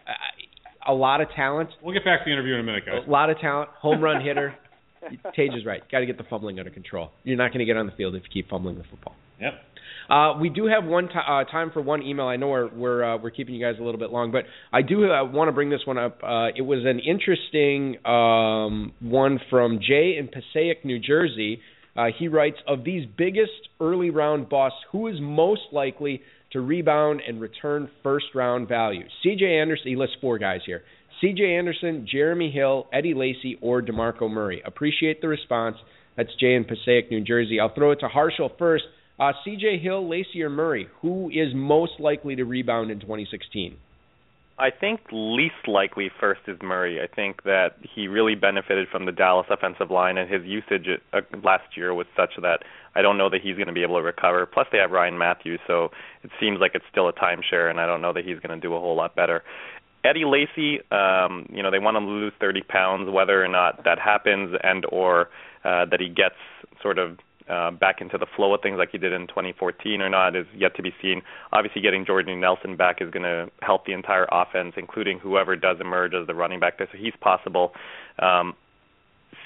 a, a lot of talent, We'll get back to the interview in a minute, guys. a lot of talent, home run hitter. Tage is right. Got to get the fumbling under control. You're not going to get on the field if you keep fumbling the football. Yep. Uh, we do have one t- uh, time for one email. I know we're we're uh, we're keeping you guys a little bit long, but I do uh, want to bring this one up. Uh, it was an interesting um, one from Jay in Passaic, New Jersey. Uh, he writes of these biggest early round busts, who is most likely to rebound and return first round value? C.J. Anderson. He lists four guys here. C.J. Anderson, Jeremy Hill, Eddie Lacy, or DeMarco Murray. Appreciate the response. That's Jay in Passaic, New Jersey. I'll throw it to Harshal first. Uh, C.J. Hill, Lacy, or Murray, who is most likely to rebound in 2016? I think least likely first is Murray. I think that he really benefited from the Dallas offensive line, and his usage uh, last year was such that I don't know that he's going to be able to recover. Plus, they have Ryan Mathews, so it seems like it's still a timeshare, and I don't know that he's going to do a whole lot better. Eddie Lacy, um, you know, they want him to lose 30 pounds. Whether or not that happens, and or uh, that he gets sort of uh, back into the flow of things like he did in 2014 or not is yet to be seen. Obviously, getting Jordan Nelson back is going to help the entire offense, including whoever does emerge as the running back there. So he's possible. Um,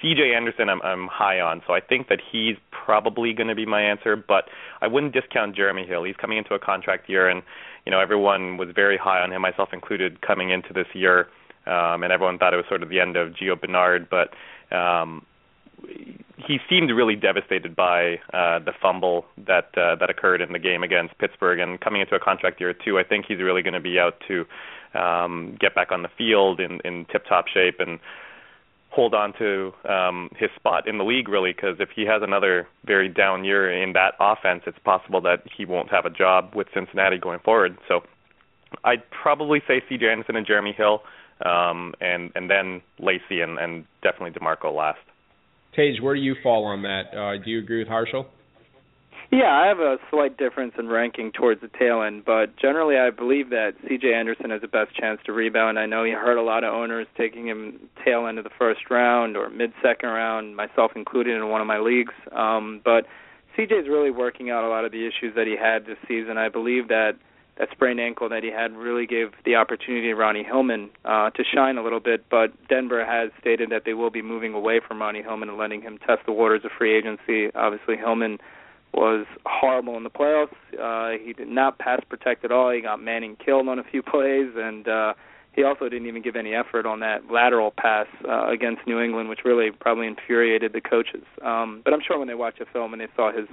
C.J. Anderson, I'm, I'm high on, so I think that he's probably going to be my answer. But I wouldn't discount Jeremy Hill. He's coming into a contract year, and you know everyone was very high on him, myself included, coming into this year. Um, and everyone thought it was sort of the end of Gio Bernard, but um, he seemed really devastated by uh, the fumble that uh, that occurred in the game against Pittsburgh. And coming into a contract year too, I think he's really going to be out to um, get back on the field in, in tip-top shape. And hold on to um, his spot in the league really because if he has another very down year in that offense, it's possible that he won't have a job with Cincinnati going forward. So I'd probably say C.J. Anderson and Jeremy Hill, um, and and then Lacy and, and definitely Demarco last. Tage, where do you fall on that? Uh, do you agree with Harshal? Yeah, I have a slight difference in ranking towards the tail end, but generally I believe that C.J. Anderson has the best chance to rebound. I know you heard a lot of owners taking him tail end of the first round or mid second round, myself included in one of my leagues. Um, but C.J. is really working out a lot of the issues that he had this season. I believe that that sprained ankle that he had really gave the opportunity to Ronnie Hillman uh, to shine a little bit. But Denver has stated that they will be moving away from Ronnie Hillman and letting him test the waters of free agency. Obviously, Hillman was horrible in the playoffs. Uh, he did not pass protect at all. He got Manning killed on a few plays, and uh, he also didn't even give any effort on that lateral pass uh, against New England, which really probably infuriated the coaches. Um, but I'm sure when they watched the film and they saw his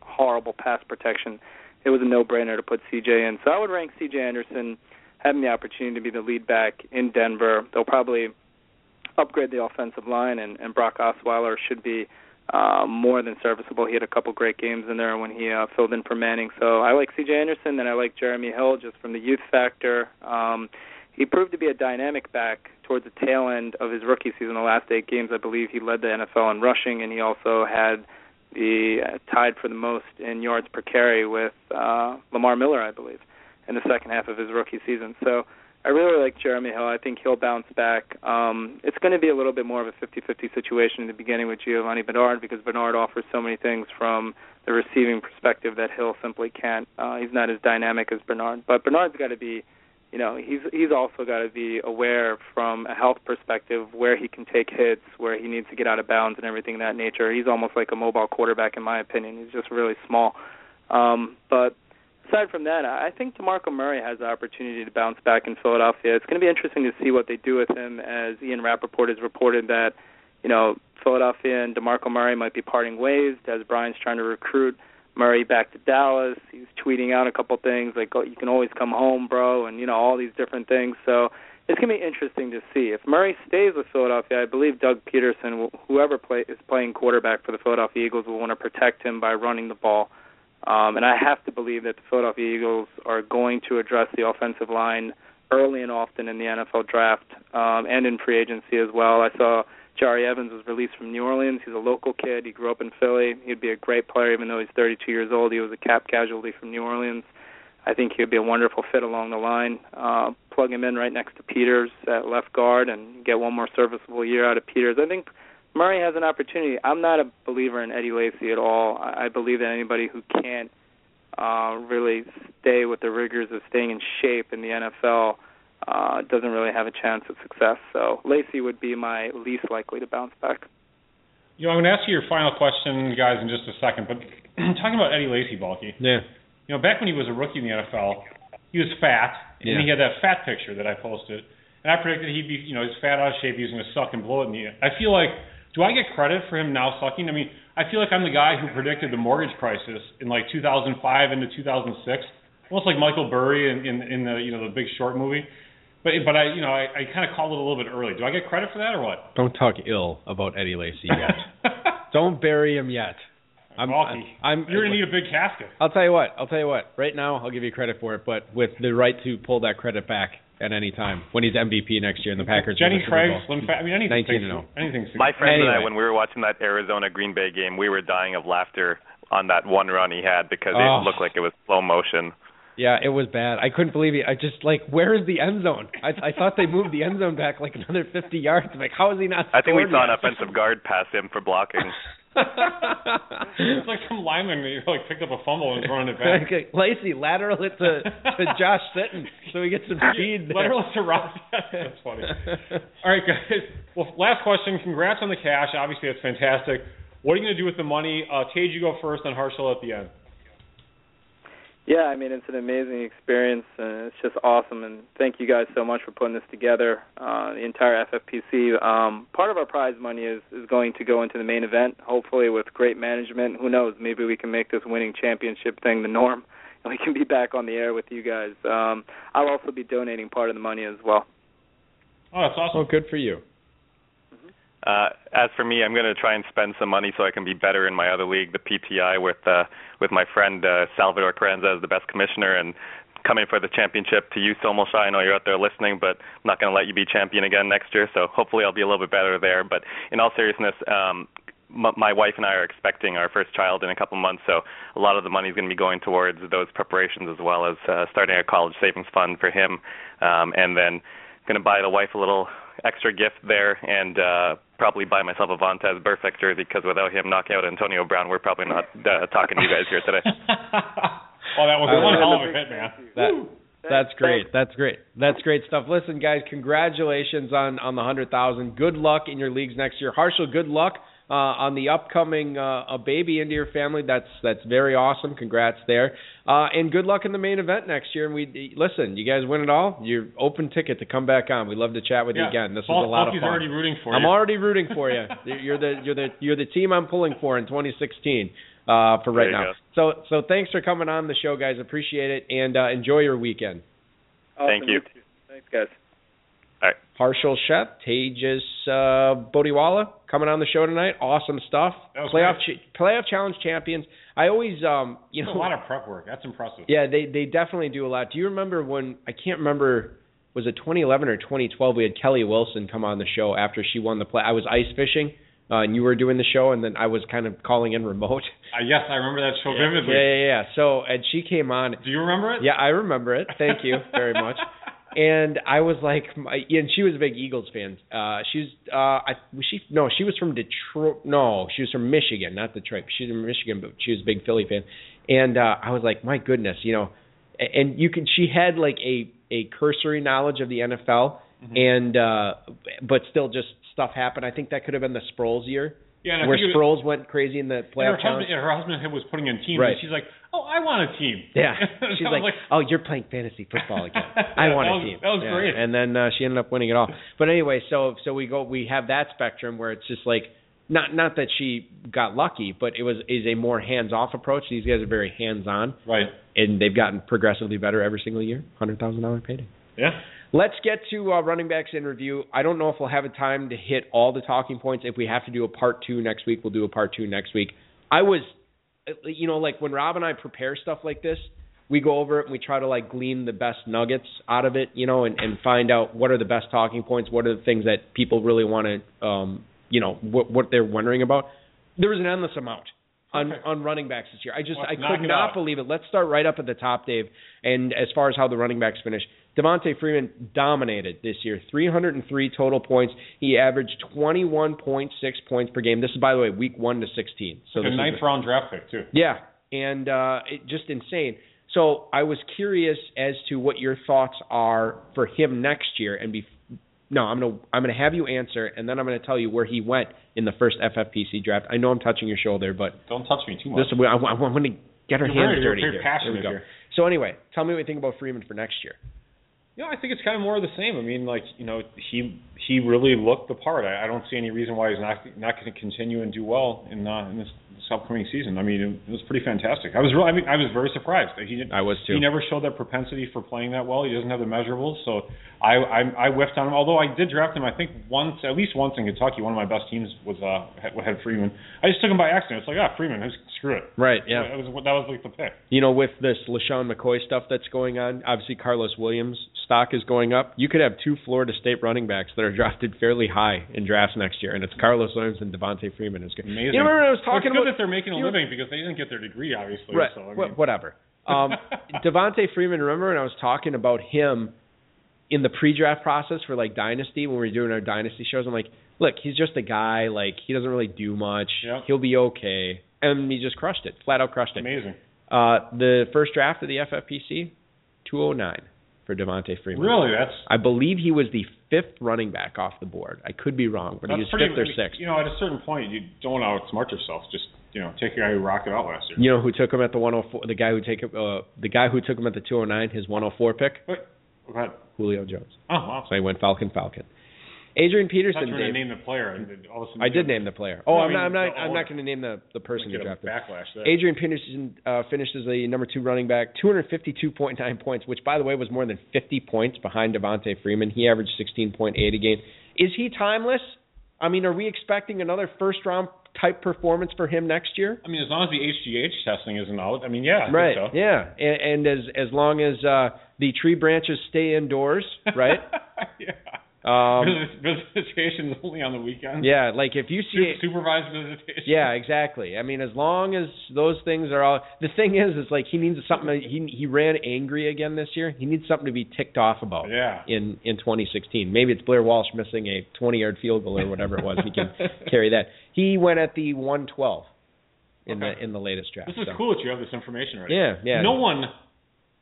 horrible pass protection, it was a no-brainer to put CJ in. So I would rank CJ Anderson having the opportunity to be the lead back in Denver. They'll probably upgrade the offensive line, and, and Brock Osweiler should be uh, more than serviceable. He had a couple great games in there when he uh, filled in for Manning. So I like C.J. Anderson, and I like Jeremy Hill just from the youth factor. Um, he proved to be a dynamic back towards the tail end of his rookie season. The last eight games, I believe, he led the NFL in rushing, and he also had the uh, tied for the most in yards per carry with uh, Lamar Miller, I believe, in the second half of his rookie season. So I really like Jeremy Hill. I think he'll bounce back. Um, it's going to be a little bit more of a 50-50 situation in the beginning with Giovani Bernard because Bernard offers so many things from the receiving perspective that Hill simply can't. Uh, he's not as dynamic as Bernard, but Bernard's got to be, you know, he's he's also got to be aware from a health perspective where he can take hits, where he needs to get out of bounds, and everything of that nature. He's almost like a mobile quarterback in my opinion. He's just really small. Um, but aside from that, I think DeMarco Murray has the opportunity to bounce back in Philadelphia. It's going to be interesting to see what they do with him, as Ian Rapoport has reported that, you know, Philadelphia and DeMarco Murray might be parting ways as Bryant's trying to recruit Murray back to Dallas. He's tweeting out a couple things like, oh, you can always come home, bro, and, you know, all these different things. So it's going to be interesting to see. If Murray stays with Philadelphia, I believe Doug Pederson, whoever play, is playing quarterback for the Philadelphia Eagles, will want to protect him by running the ball um, and I have to believe that the Philadelphia Eagles are going to address the offensive line early and often in the NFL draft um, and in free agency as well. I saw Jahri Evans was released from New Orleans. He's a local kid. He grew up in Philly. He'd be a great player even though he's 32 years old. He was a cap casualty from New Orleans. I think he'd be a wonderful fit along the line. Uh, plug him in right next to Peters at left guard and get one more serviceable year out of Peters. I think Murray has an opportunity. I'm not a believer in Eddie Lacy at all. I believe that anybody who can't uh, really stay with the rigors of staying in shape in the NFL uh, doesn't really have a chance of success. So Lacy would be my least likely to bounce back. You know, I'm going to ask you your final question, guys, in just a second. But talking about Eddie Lacy, Balky. Yeah. You know, back when he was a rookie in the NFL, he was fat, yeah. and he had that fat picture that I posted, and I predicted he'd be, you know, he's fat out of shape, he was going to suck and blow it in the. I feel like do I get credit for him now sucking? I mean, I feel like I'm the guy who predicted the mortgage crisis in like 2005 into 2006, almost like Michael Burry in, in, in the you know the Big Short movie. But but I you know I, I kind of called it a little bit early. Do I get credit for that or what? Don't talk ill about Eddie Lacy yet. Don't bury him yet. I'm, I'm, I'm you're gonna need a big casket. I'll tell you what. I'll tell you what. Right now, I'll give you credit for it, but with the right to pull that credit back at any time when he's MVP next year and the Packers. Jenny Craig, Slim Fat. I mean, anything. 19 to know. Anything. My friends anyway. and I, when we were watching that Arizona Green Bay game, we were dying of laughter on that one run he had because oh. it looked like it was slow motion. Yeah, it was bad. I couldn't believe it. I just like, where is the end zone? I I thought they moved the end zone back like another 50 yards. I'm like, how is he not? I think we saw yet? an offensive guard pass him for blocking. it's like some lineman that like picked up a fumble and thrown it back. Lacy lateral it to, to Josh Sitton so we get some speed. There. Lateral it to Rob. That's funny. All right, guys. Well, last question. Congrats on the cash. Obviously, that's fantastic. What are you going to do with the money? Uh, Tage, you go first, and Harshal at the end. Yeah, I mean it's an amazing experience and it's just awesome and thank you guys so much for putting this together. Uh, the entire FFPC. Um, part of our prize money is is going to go into the main event, hopefully with great management. Who knows? Maybe we can make this winning championship thing the norm, and we can be back on the air with you guys. Um, I'll also be donating part of the money as well. Oh, that's awesome. Oh, good for you. Uh, as for me, I'm going to try and spend some money so I can be better in my other league, the PTI, with uh, with my friend uh, Salvador Carranza as the best commissioner, and coming for the championship to you, Somel I know you're out there listening, but I'm not going to let you be champion again next year. So hopefully I'll be a little bit better there. But in all seriousness, um, my wife and I are expecting our first child in a couple months, so a lot of the money is going to be going towards those preparations as well as uh, starting a college savings fund for him, um, and then going to buy the wife a little extra gift there and uh probably buy myself a Vontaze Burfict jersey because without him knocking out Antonio Brown, we're probably not uh, talking to you guys here today. well, that was I one hell of a hit, man. That, that's great. That's great. That's great stuff. Listen, guys, congratulations on on the hundred thousand. Good luck in your leagues next year. Harshal, good luck uh, on the upcoming uh, a baby into your family. That's that's very awesome. Congrats there. Uh, and good luck in the main event next year. And we listen, you guys win it all. You're open ticket to come back on. We'd love to chat with you again. This Paul- was a lot Paulky's of fun. already rooting for I'm you. already rooting for you. You're the you're the you're the team I'm pulling for in 2016 uh, for right There you now. So so thanks for coming on the show, guys. Appreciate it, and uh, enjoy your weekend. Awesome. Thank you. Thanks, guys. Harshal Sheth, Tejas uh, Bodiwala coming on the show tonight. Awesome stuff. Playoff ch- playoff challenge champions. I always um you That's know a lot of prep work. That's impressive. yeah they they definitely do a lot. Do you remember when I can't remember was it 2011 or 2012 we had Kelly Wilson come on the show after she won the play. I was ice fishing. Uh, and you were doing the show, and then I was kind of calling in remote. Uh, yes, I remember that show vividly. Yeah, yeah, yeah. So, and she came on. Do you remember it? Yeah, I remember it. Thank you very much. And I was like, my, and she was a big Eagles fan. Uh, she's, uh, I was she no, she was from Detroit. No, she was from Michigan, not Detroit. She's from Michigan, but she was a big Philly fan. And uh, I was like, my goodness, you know. And you can, she had like a a cursory knowledge of the NFL, Mm-hmm. and uh, but still just stuff happened. I think that could have been the Sproles year, Yeah, where it was- Sproles went crazy in the and her playoff husband, her husband was putting in teams, Right. and she's like, "Oh, I want a team." Yeah, she's was like, "Oh, you're playing fantasy football again. I want that a was- team." that was Yeah, great. And then uh, she ended up winning it all. But anyway, so so we go, we have that spectrum where it's just like not not that she got lucky, but it was is a more hands off approach. These guys are very hands on, right. and they've gotten progressively better every single year. Hundred thousand dollar payday. Yeah. Let's get to uh, running backs in review. I don't know if we'll have a time to hit all the talking points. If we have to do a part two next week, we'll do a part two next week. I was, you know, like when Rob and I prepare stuff like this, we go over it and we try to like glean the best nuggets out of it, you know, and, and find out what are the best talking points, what are the things that people really want to, um, you know, what what they're wondering about. There was an endless amount on Okay. on running backs this year. I just Let's I could not out. believe it. Let's start right up at the top, Dave. And as far as how the running backs finished, Devonta Freeman dominated this year. 303 total points. He averaged 21.6 points per game. This is by the way week 1 to 16. So Like a ninth round draft pick too. yeah, and uh, it, just insane. So I was curious as to what your thoughts are for him next year, and be. No, I'm gonna I'm gonna have you answer, and then I'm gonna tell you where he went in the first FFPC draft. I know I'm touching your shoulder, but Don't touch me too much. this I, I, I'm gonna get her You're hands very- you're dirty very here. passionate Here we go. here. So anyway, tell me what you think about Freeman for next year. You know, I think it's kind of more of the same. I mean, like you know, he he really looked the part. I, I don't see any reason why he's not not going to continue and do well in uh, in this, this upcoming season. I mean, it, was pretty fantastic. I was really, I mean, I was very surprised that he didn't. I was too. He never showed that propensity for playing that well. He doesn't have the measurables, so I I, I whiffed on him. Although I did draft him, I think once, at least once in Kentucky. One of my best teams was uh had, had Freeman. I just took him by accident. It's like ah Freeman, who's- screw it. Right. Yeah. That was that was like the pick. You know, with this LeSean McCoy stuff that's going on, obviously Karlos Williams' stock is going up. You could have two Florida State running backs that are drafted fairly high in drafts next year, and it's Karlos Williams and Devonta Freeman. Is good. Amazing. You remember when I was talking it's good that they're making a living because they didn't get their degree, obviously. right? So I mean, whatever. Um, Devonta Freeman. Remember when I was talking about him in the pre-draft process for like Dynasty when we were doing our Dynasty shows? I'm like, look, he's just a guy. Like he doesn't really do much. Yep. He'll be okay, and he just crushed it. Flat out crushed it. amazing. Uh, the first draft of the FFPC, 209 for Devonta Freeman. Really, that's I believe he was the fifth running back off the board. I could be wrong, but he was pretty. fifth or sixth. You know, at a certain point, you don't want to outsmart yourself. Just you know, take a guy who rocked it out last year. You know who took him at the 104? The guy who take uh, the guy who took him at the 209, his 104 pick, Wait, go ahead. Julio Jones. Oh wow. So he went Falcon Falcon. Adrian I thought Peterson. you were going to name the player. All of a sudden I did name the player. Oh, No, I I'm not. I'm not. I'm not going to name the the person who drafted. backlash there. Adrian Peterson uh, finished as the number two running back, 252.9 points, which, by the way, was more than 50 points behind Devonta Freeman. He averaged 16.8 a game. Is he timeless? I mean, are we expecting another first round type performance for him next year? I mean, as long as the HGH testing isn't out, I mean, yeah, I right. So. Yeah, and, and as as long as uh, the tree branches stay indoors, right? yeah. Um, visitation is only on the weekends. yeah, like if you see Su- supervised visitation. Yeah, exactly. I mean, as long as those things are all. The thing is, is like he needs something. He he ran angry again this year. He needs something to be ticked off about. Yeah. In in 2016, maybe it's Blair Walsh missing a 20-yard field goal or whatever it was. He can carry that. He went at the 112 in Okay. the in the latest draft. This is so. cool that you have this information already. Yeah, yeah. No one,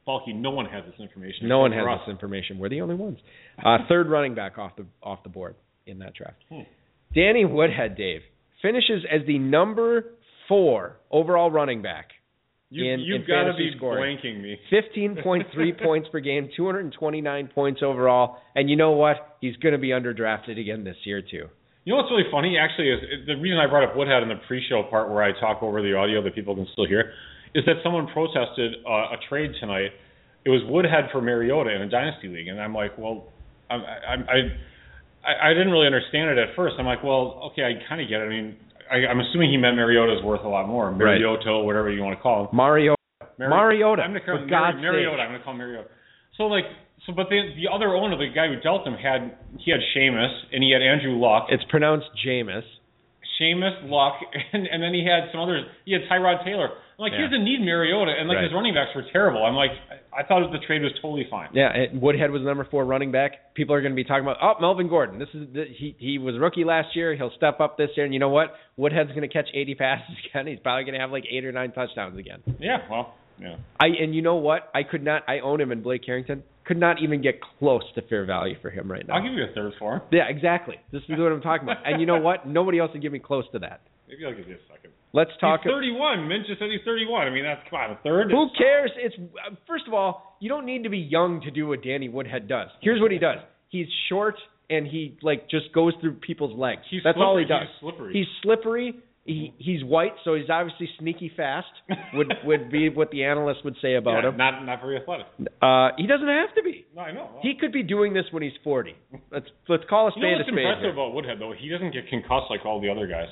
Balky, no one has this information. No one has us. this information. We're the only ones. Uh, third running back off the off the board in that draft. Hmm. Danny Woodhead, Dave, finishes as the number four overall running back. You, in- you've got to be scoring. blanking me. 15.3 points per game, 229 points overall, and you know what? He's going to be underdrafted again this year too. You know what's really funny, actually, is the reason I brought up Woodhead in the pre-show part where I talk over the audio that people can still hear, is that someone protested uh, a trade tonight. It was Woodhead for Mariota in a dynasty league, and I'm like, well, I'm, I'm, I, I, I didn't really understand it at first. I'm like, well, okay, I kind of get it. I mean, I, I'm assuming he meant Mariota's worth a lot more, Right. Whatever you want to call him. Mario, Mari- Mariota, I'm gonna call him sake. Mariota. I'm gonna call him Mariota. So like, so but the the other owner, the guy who dealt him, had he had Sheamus and he had Andrew Luck. it's pronounced Jameis. Sheamus, Luck, and and then he had some others. He had Tyrod Taylor. I'm like, Yeah. he doesn't need Mariota, and like Right. his running backs were terrible. I'm like, I, I thought the trade was totally fine. Yeah, and Woodhead was the number four running back. People are going to be talking about, oh, Melvin Gordon. This is the, he he was rookie last year. He'll step up this year, and you know what? Woodhead's going to catch 80 passes again. He's probably going to have like eight or nine touchdowns again. Yeah, well, yeah. I and you know what? I could not. I own him in Blake Carrington. Could not even get close to fair value for him right now. I'll give you a third for him. yeah, exactly. This is what I'm talking about. And you know what? Nobody else would give me close to that. Maybe I'll give you a second. Let's talk. He's 31. Mint just said he's 31. I mean, that's come on, a third. Who cares? It's uh, first of all, you don't need to be young to do what Danny Woodhead does. Here's what he does. He's short and he like just goes through people's legs. He's That's all he does. He's slippery. He's slippery. He he's white, so he's obviously sneaky fast. Would would be what the analysts would say about yeah, him. Not not very athletic. Uh, he doesn't have to be. No, I know. He could be doing this when he's 40. Let's let's call a spade You know a what's spade. impressive here. about Woodhead though? He doesn't get concussed like all the other guys.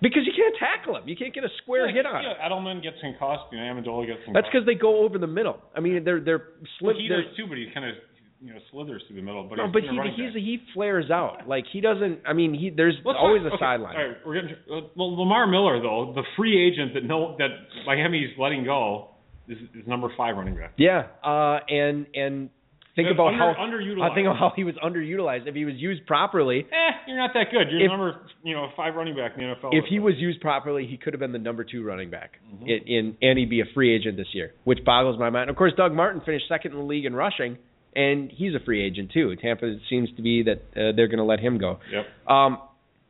Because you can't tackle him. You can't get a square yeah, hit on him. Edelman gets concussed. You know, Amendola gets concussed. That's because they go over the middle. I mean, they're they're well, he they're, does too, but he kind of you know slithers through the middle. But no, he's, but he he's he flares out. Like he doesn't. I mean, he there's Let's always talk- a okay, sideline. All right, we're getting uh, well, Lamar Miller though, the free agent that no that Miami's letting go is, is number five running back. Yeah, uh, and and think That's about under, how underutilized. I think about how he was underutilized. If he was used properly, eh, you're not that good. You're If- number you know five running back in the NFL. if he was used properly, he could have been the number two running back Mhm. in, in and he'd be a free agent this year, which boggles my mind. Of course, Doug Martin finished second in the league in rushing, and he's a free agent too. Tampa seems to be that uh, they're going to let him go. Yep. Um,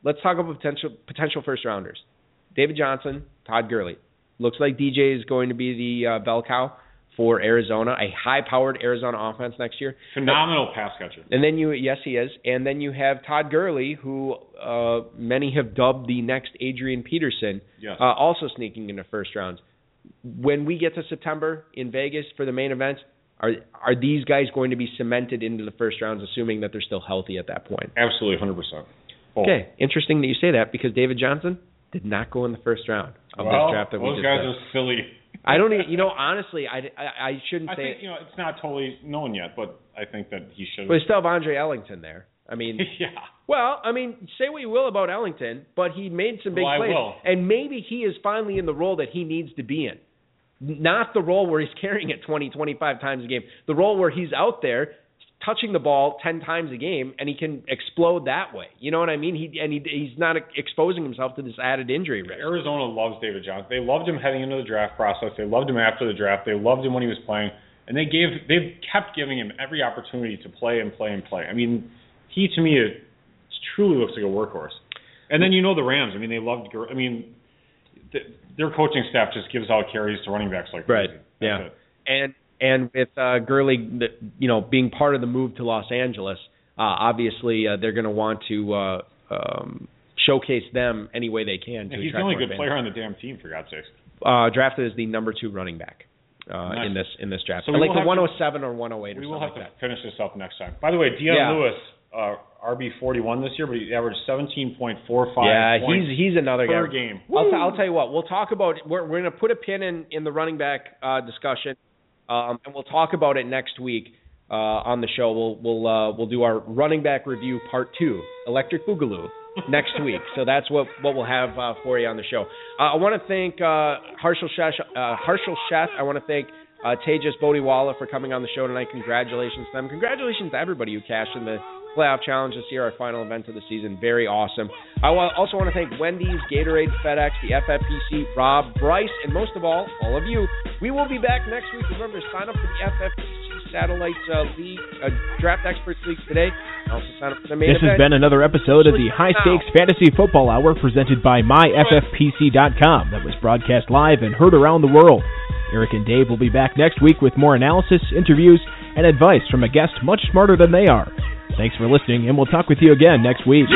let's talk about potential potential first rounders. David Johnson, Todd Gurley. Looks like DJ is going to be the uh, bell cow for Arizona, a high-powered Arizona offense next year. Phenomenal pass catcher. And then you, yes, he is. And then you have Todd Gurley, who uh, many have dubbed the next Adrian Peterson, Yes. uh, also sneaking into first rounds. When we get to September in Vegas for the main event, are are these guys going to be cemented into the first rounds, assuming that they're still healthy at that point? Absolutely, hundred percent. Okay, interesting that you say that because David Johnson did not go in the first round of well, this draft that we those just guys did. are silly. I don't even, you know, honestly, I, I, I shouldn't I say think you know it's not totally known yet, but I think that he should. but still have Andre Ellington there. I mean, yeah. Well, I mean, say what you will about Ellington, but he made some big Well, I plays, will. and maybe he is finally in the role that he needs to be in. Not the role where he's carrying it 20, 25 times a game. The role where he's out there touching the ball 10 times a game and he can explode that way. You know what I mean? He and he, he's not exposing himself to this added injury risk. Arizona loves David Johnson. They loved him heading into the draft process. They loved him after the draft. They loved him when he was playing, and they gave they've kept giving him every opportunity to play and play and play. I mean, he to me is, truly looks like a workhorse. And then you know the Rams. I mean, they loved. I mean, their coaching staff just gives out carries to running backs like Right. crazy. Yeah. it. And and with uh, Gurley, the, you know, being part of the move to Los Angeles, uh, obviously uh, they're going to want to uh, um, showcase them any way they can. To And he's the only good fans. player on the damn team, for God's sakes. Uh, drafted as the number two running back uh, Nice. in this in this draft, So like the have to- 107 or 108 or We something will have like to that. finish this up next time. By the way, Dion Yeah. Lewis uh, RB 41 this year, but he averaged 17.45. Yeah, he's he's another per guy. game. I'll, t- I'll tell you what. We'll talk about. We're we're going to put a pin in in the running back uh, discussion, um, and we'll talk about it next week uh, on the show. We'll we'll uh, we'll do our running back review part two, Electric Boogaloo, next week. So that's what what we'll have uh, for you on the show. Uh, I want to thank uh, Harshal Shash, uh, Harshal Sheth. I want to thank. Uh, Tejas Bodiwala for coming on the show tonight. Congratulations to them. Congratulations to everybody who cashed in the playoff challenge this year, our final event of the season. Very awesome. I also want to thank Wendy's, Gatorade, FedEx, the FFPC, Rob, Bryce, and most of all, all of you. We will be back next week. Remember, sign up for the FFPC Satellite uh, League, uh, Draft Experts League today. Also sign up for the main This event. has been another episode of the High Stakes Fantasy Football Hour presented by MyFFPC.com that was broadcast live and heard around the world. Eric and Dave will be back next week with more analysis, interviews, and advice from a guest much smarter than they are. Thanks for listening, and we'll talk with you again next week.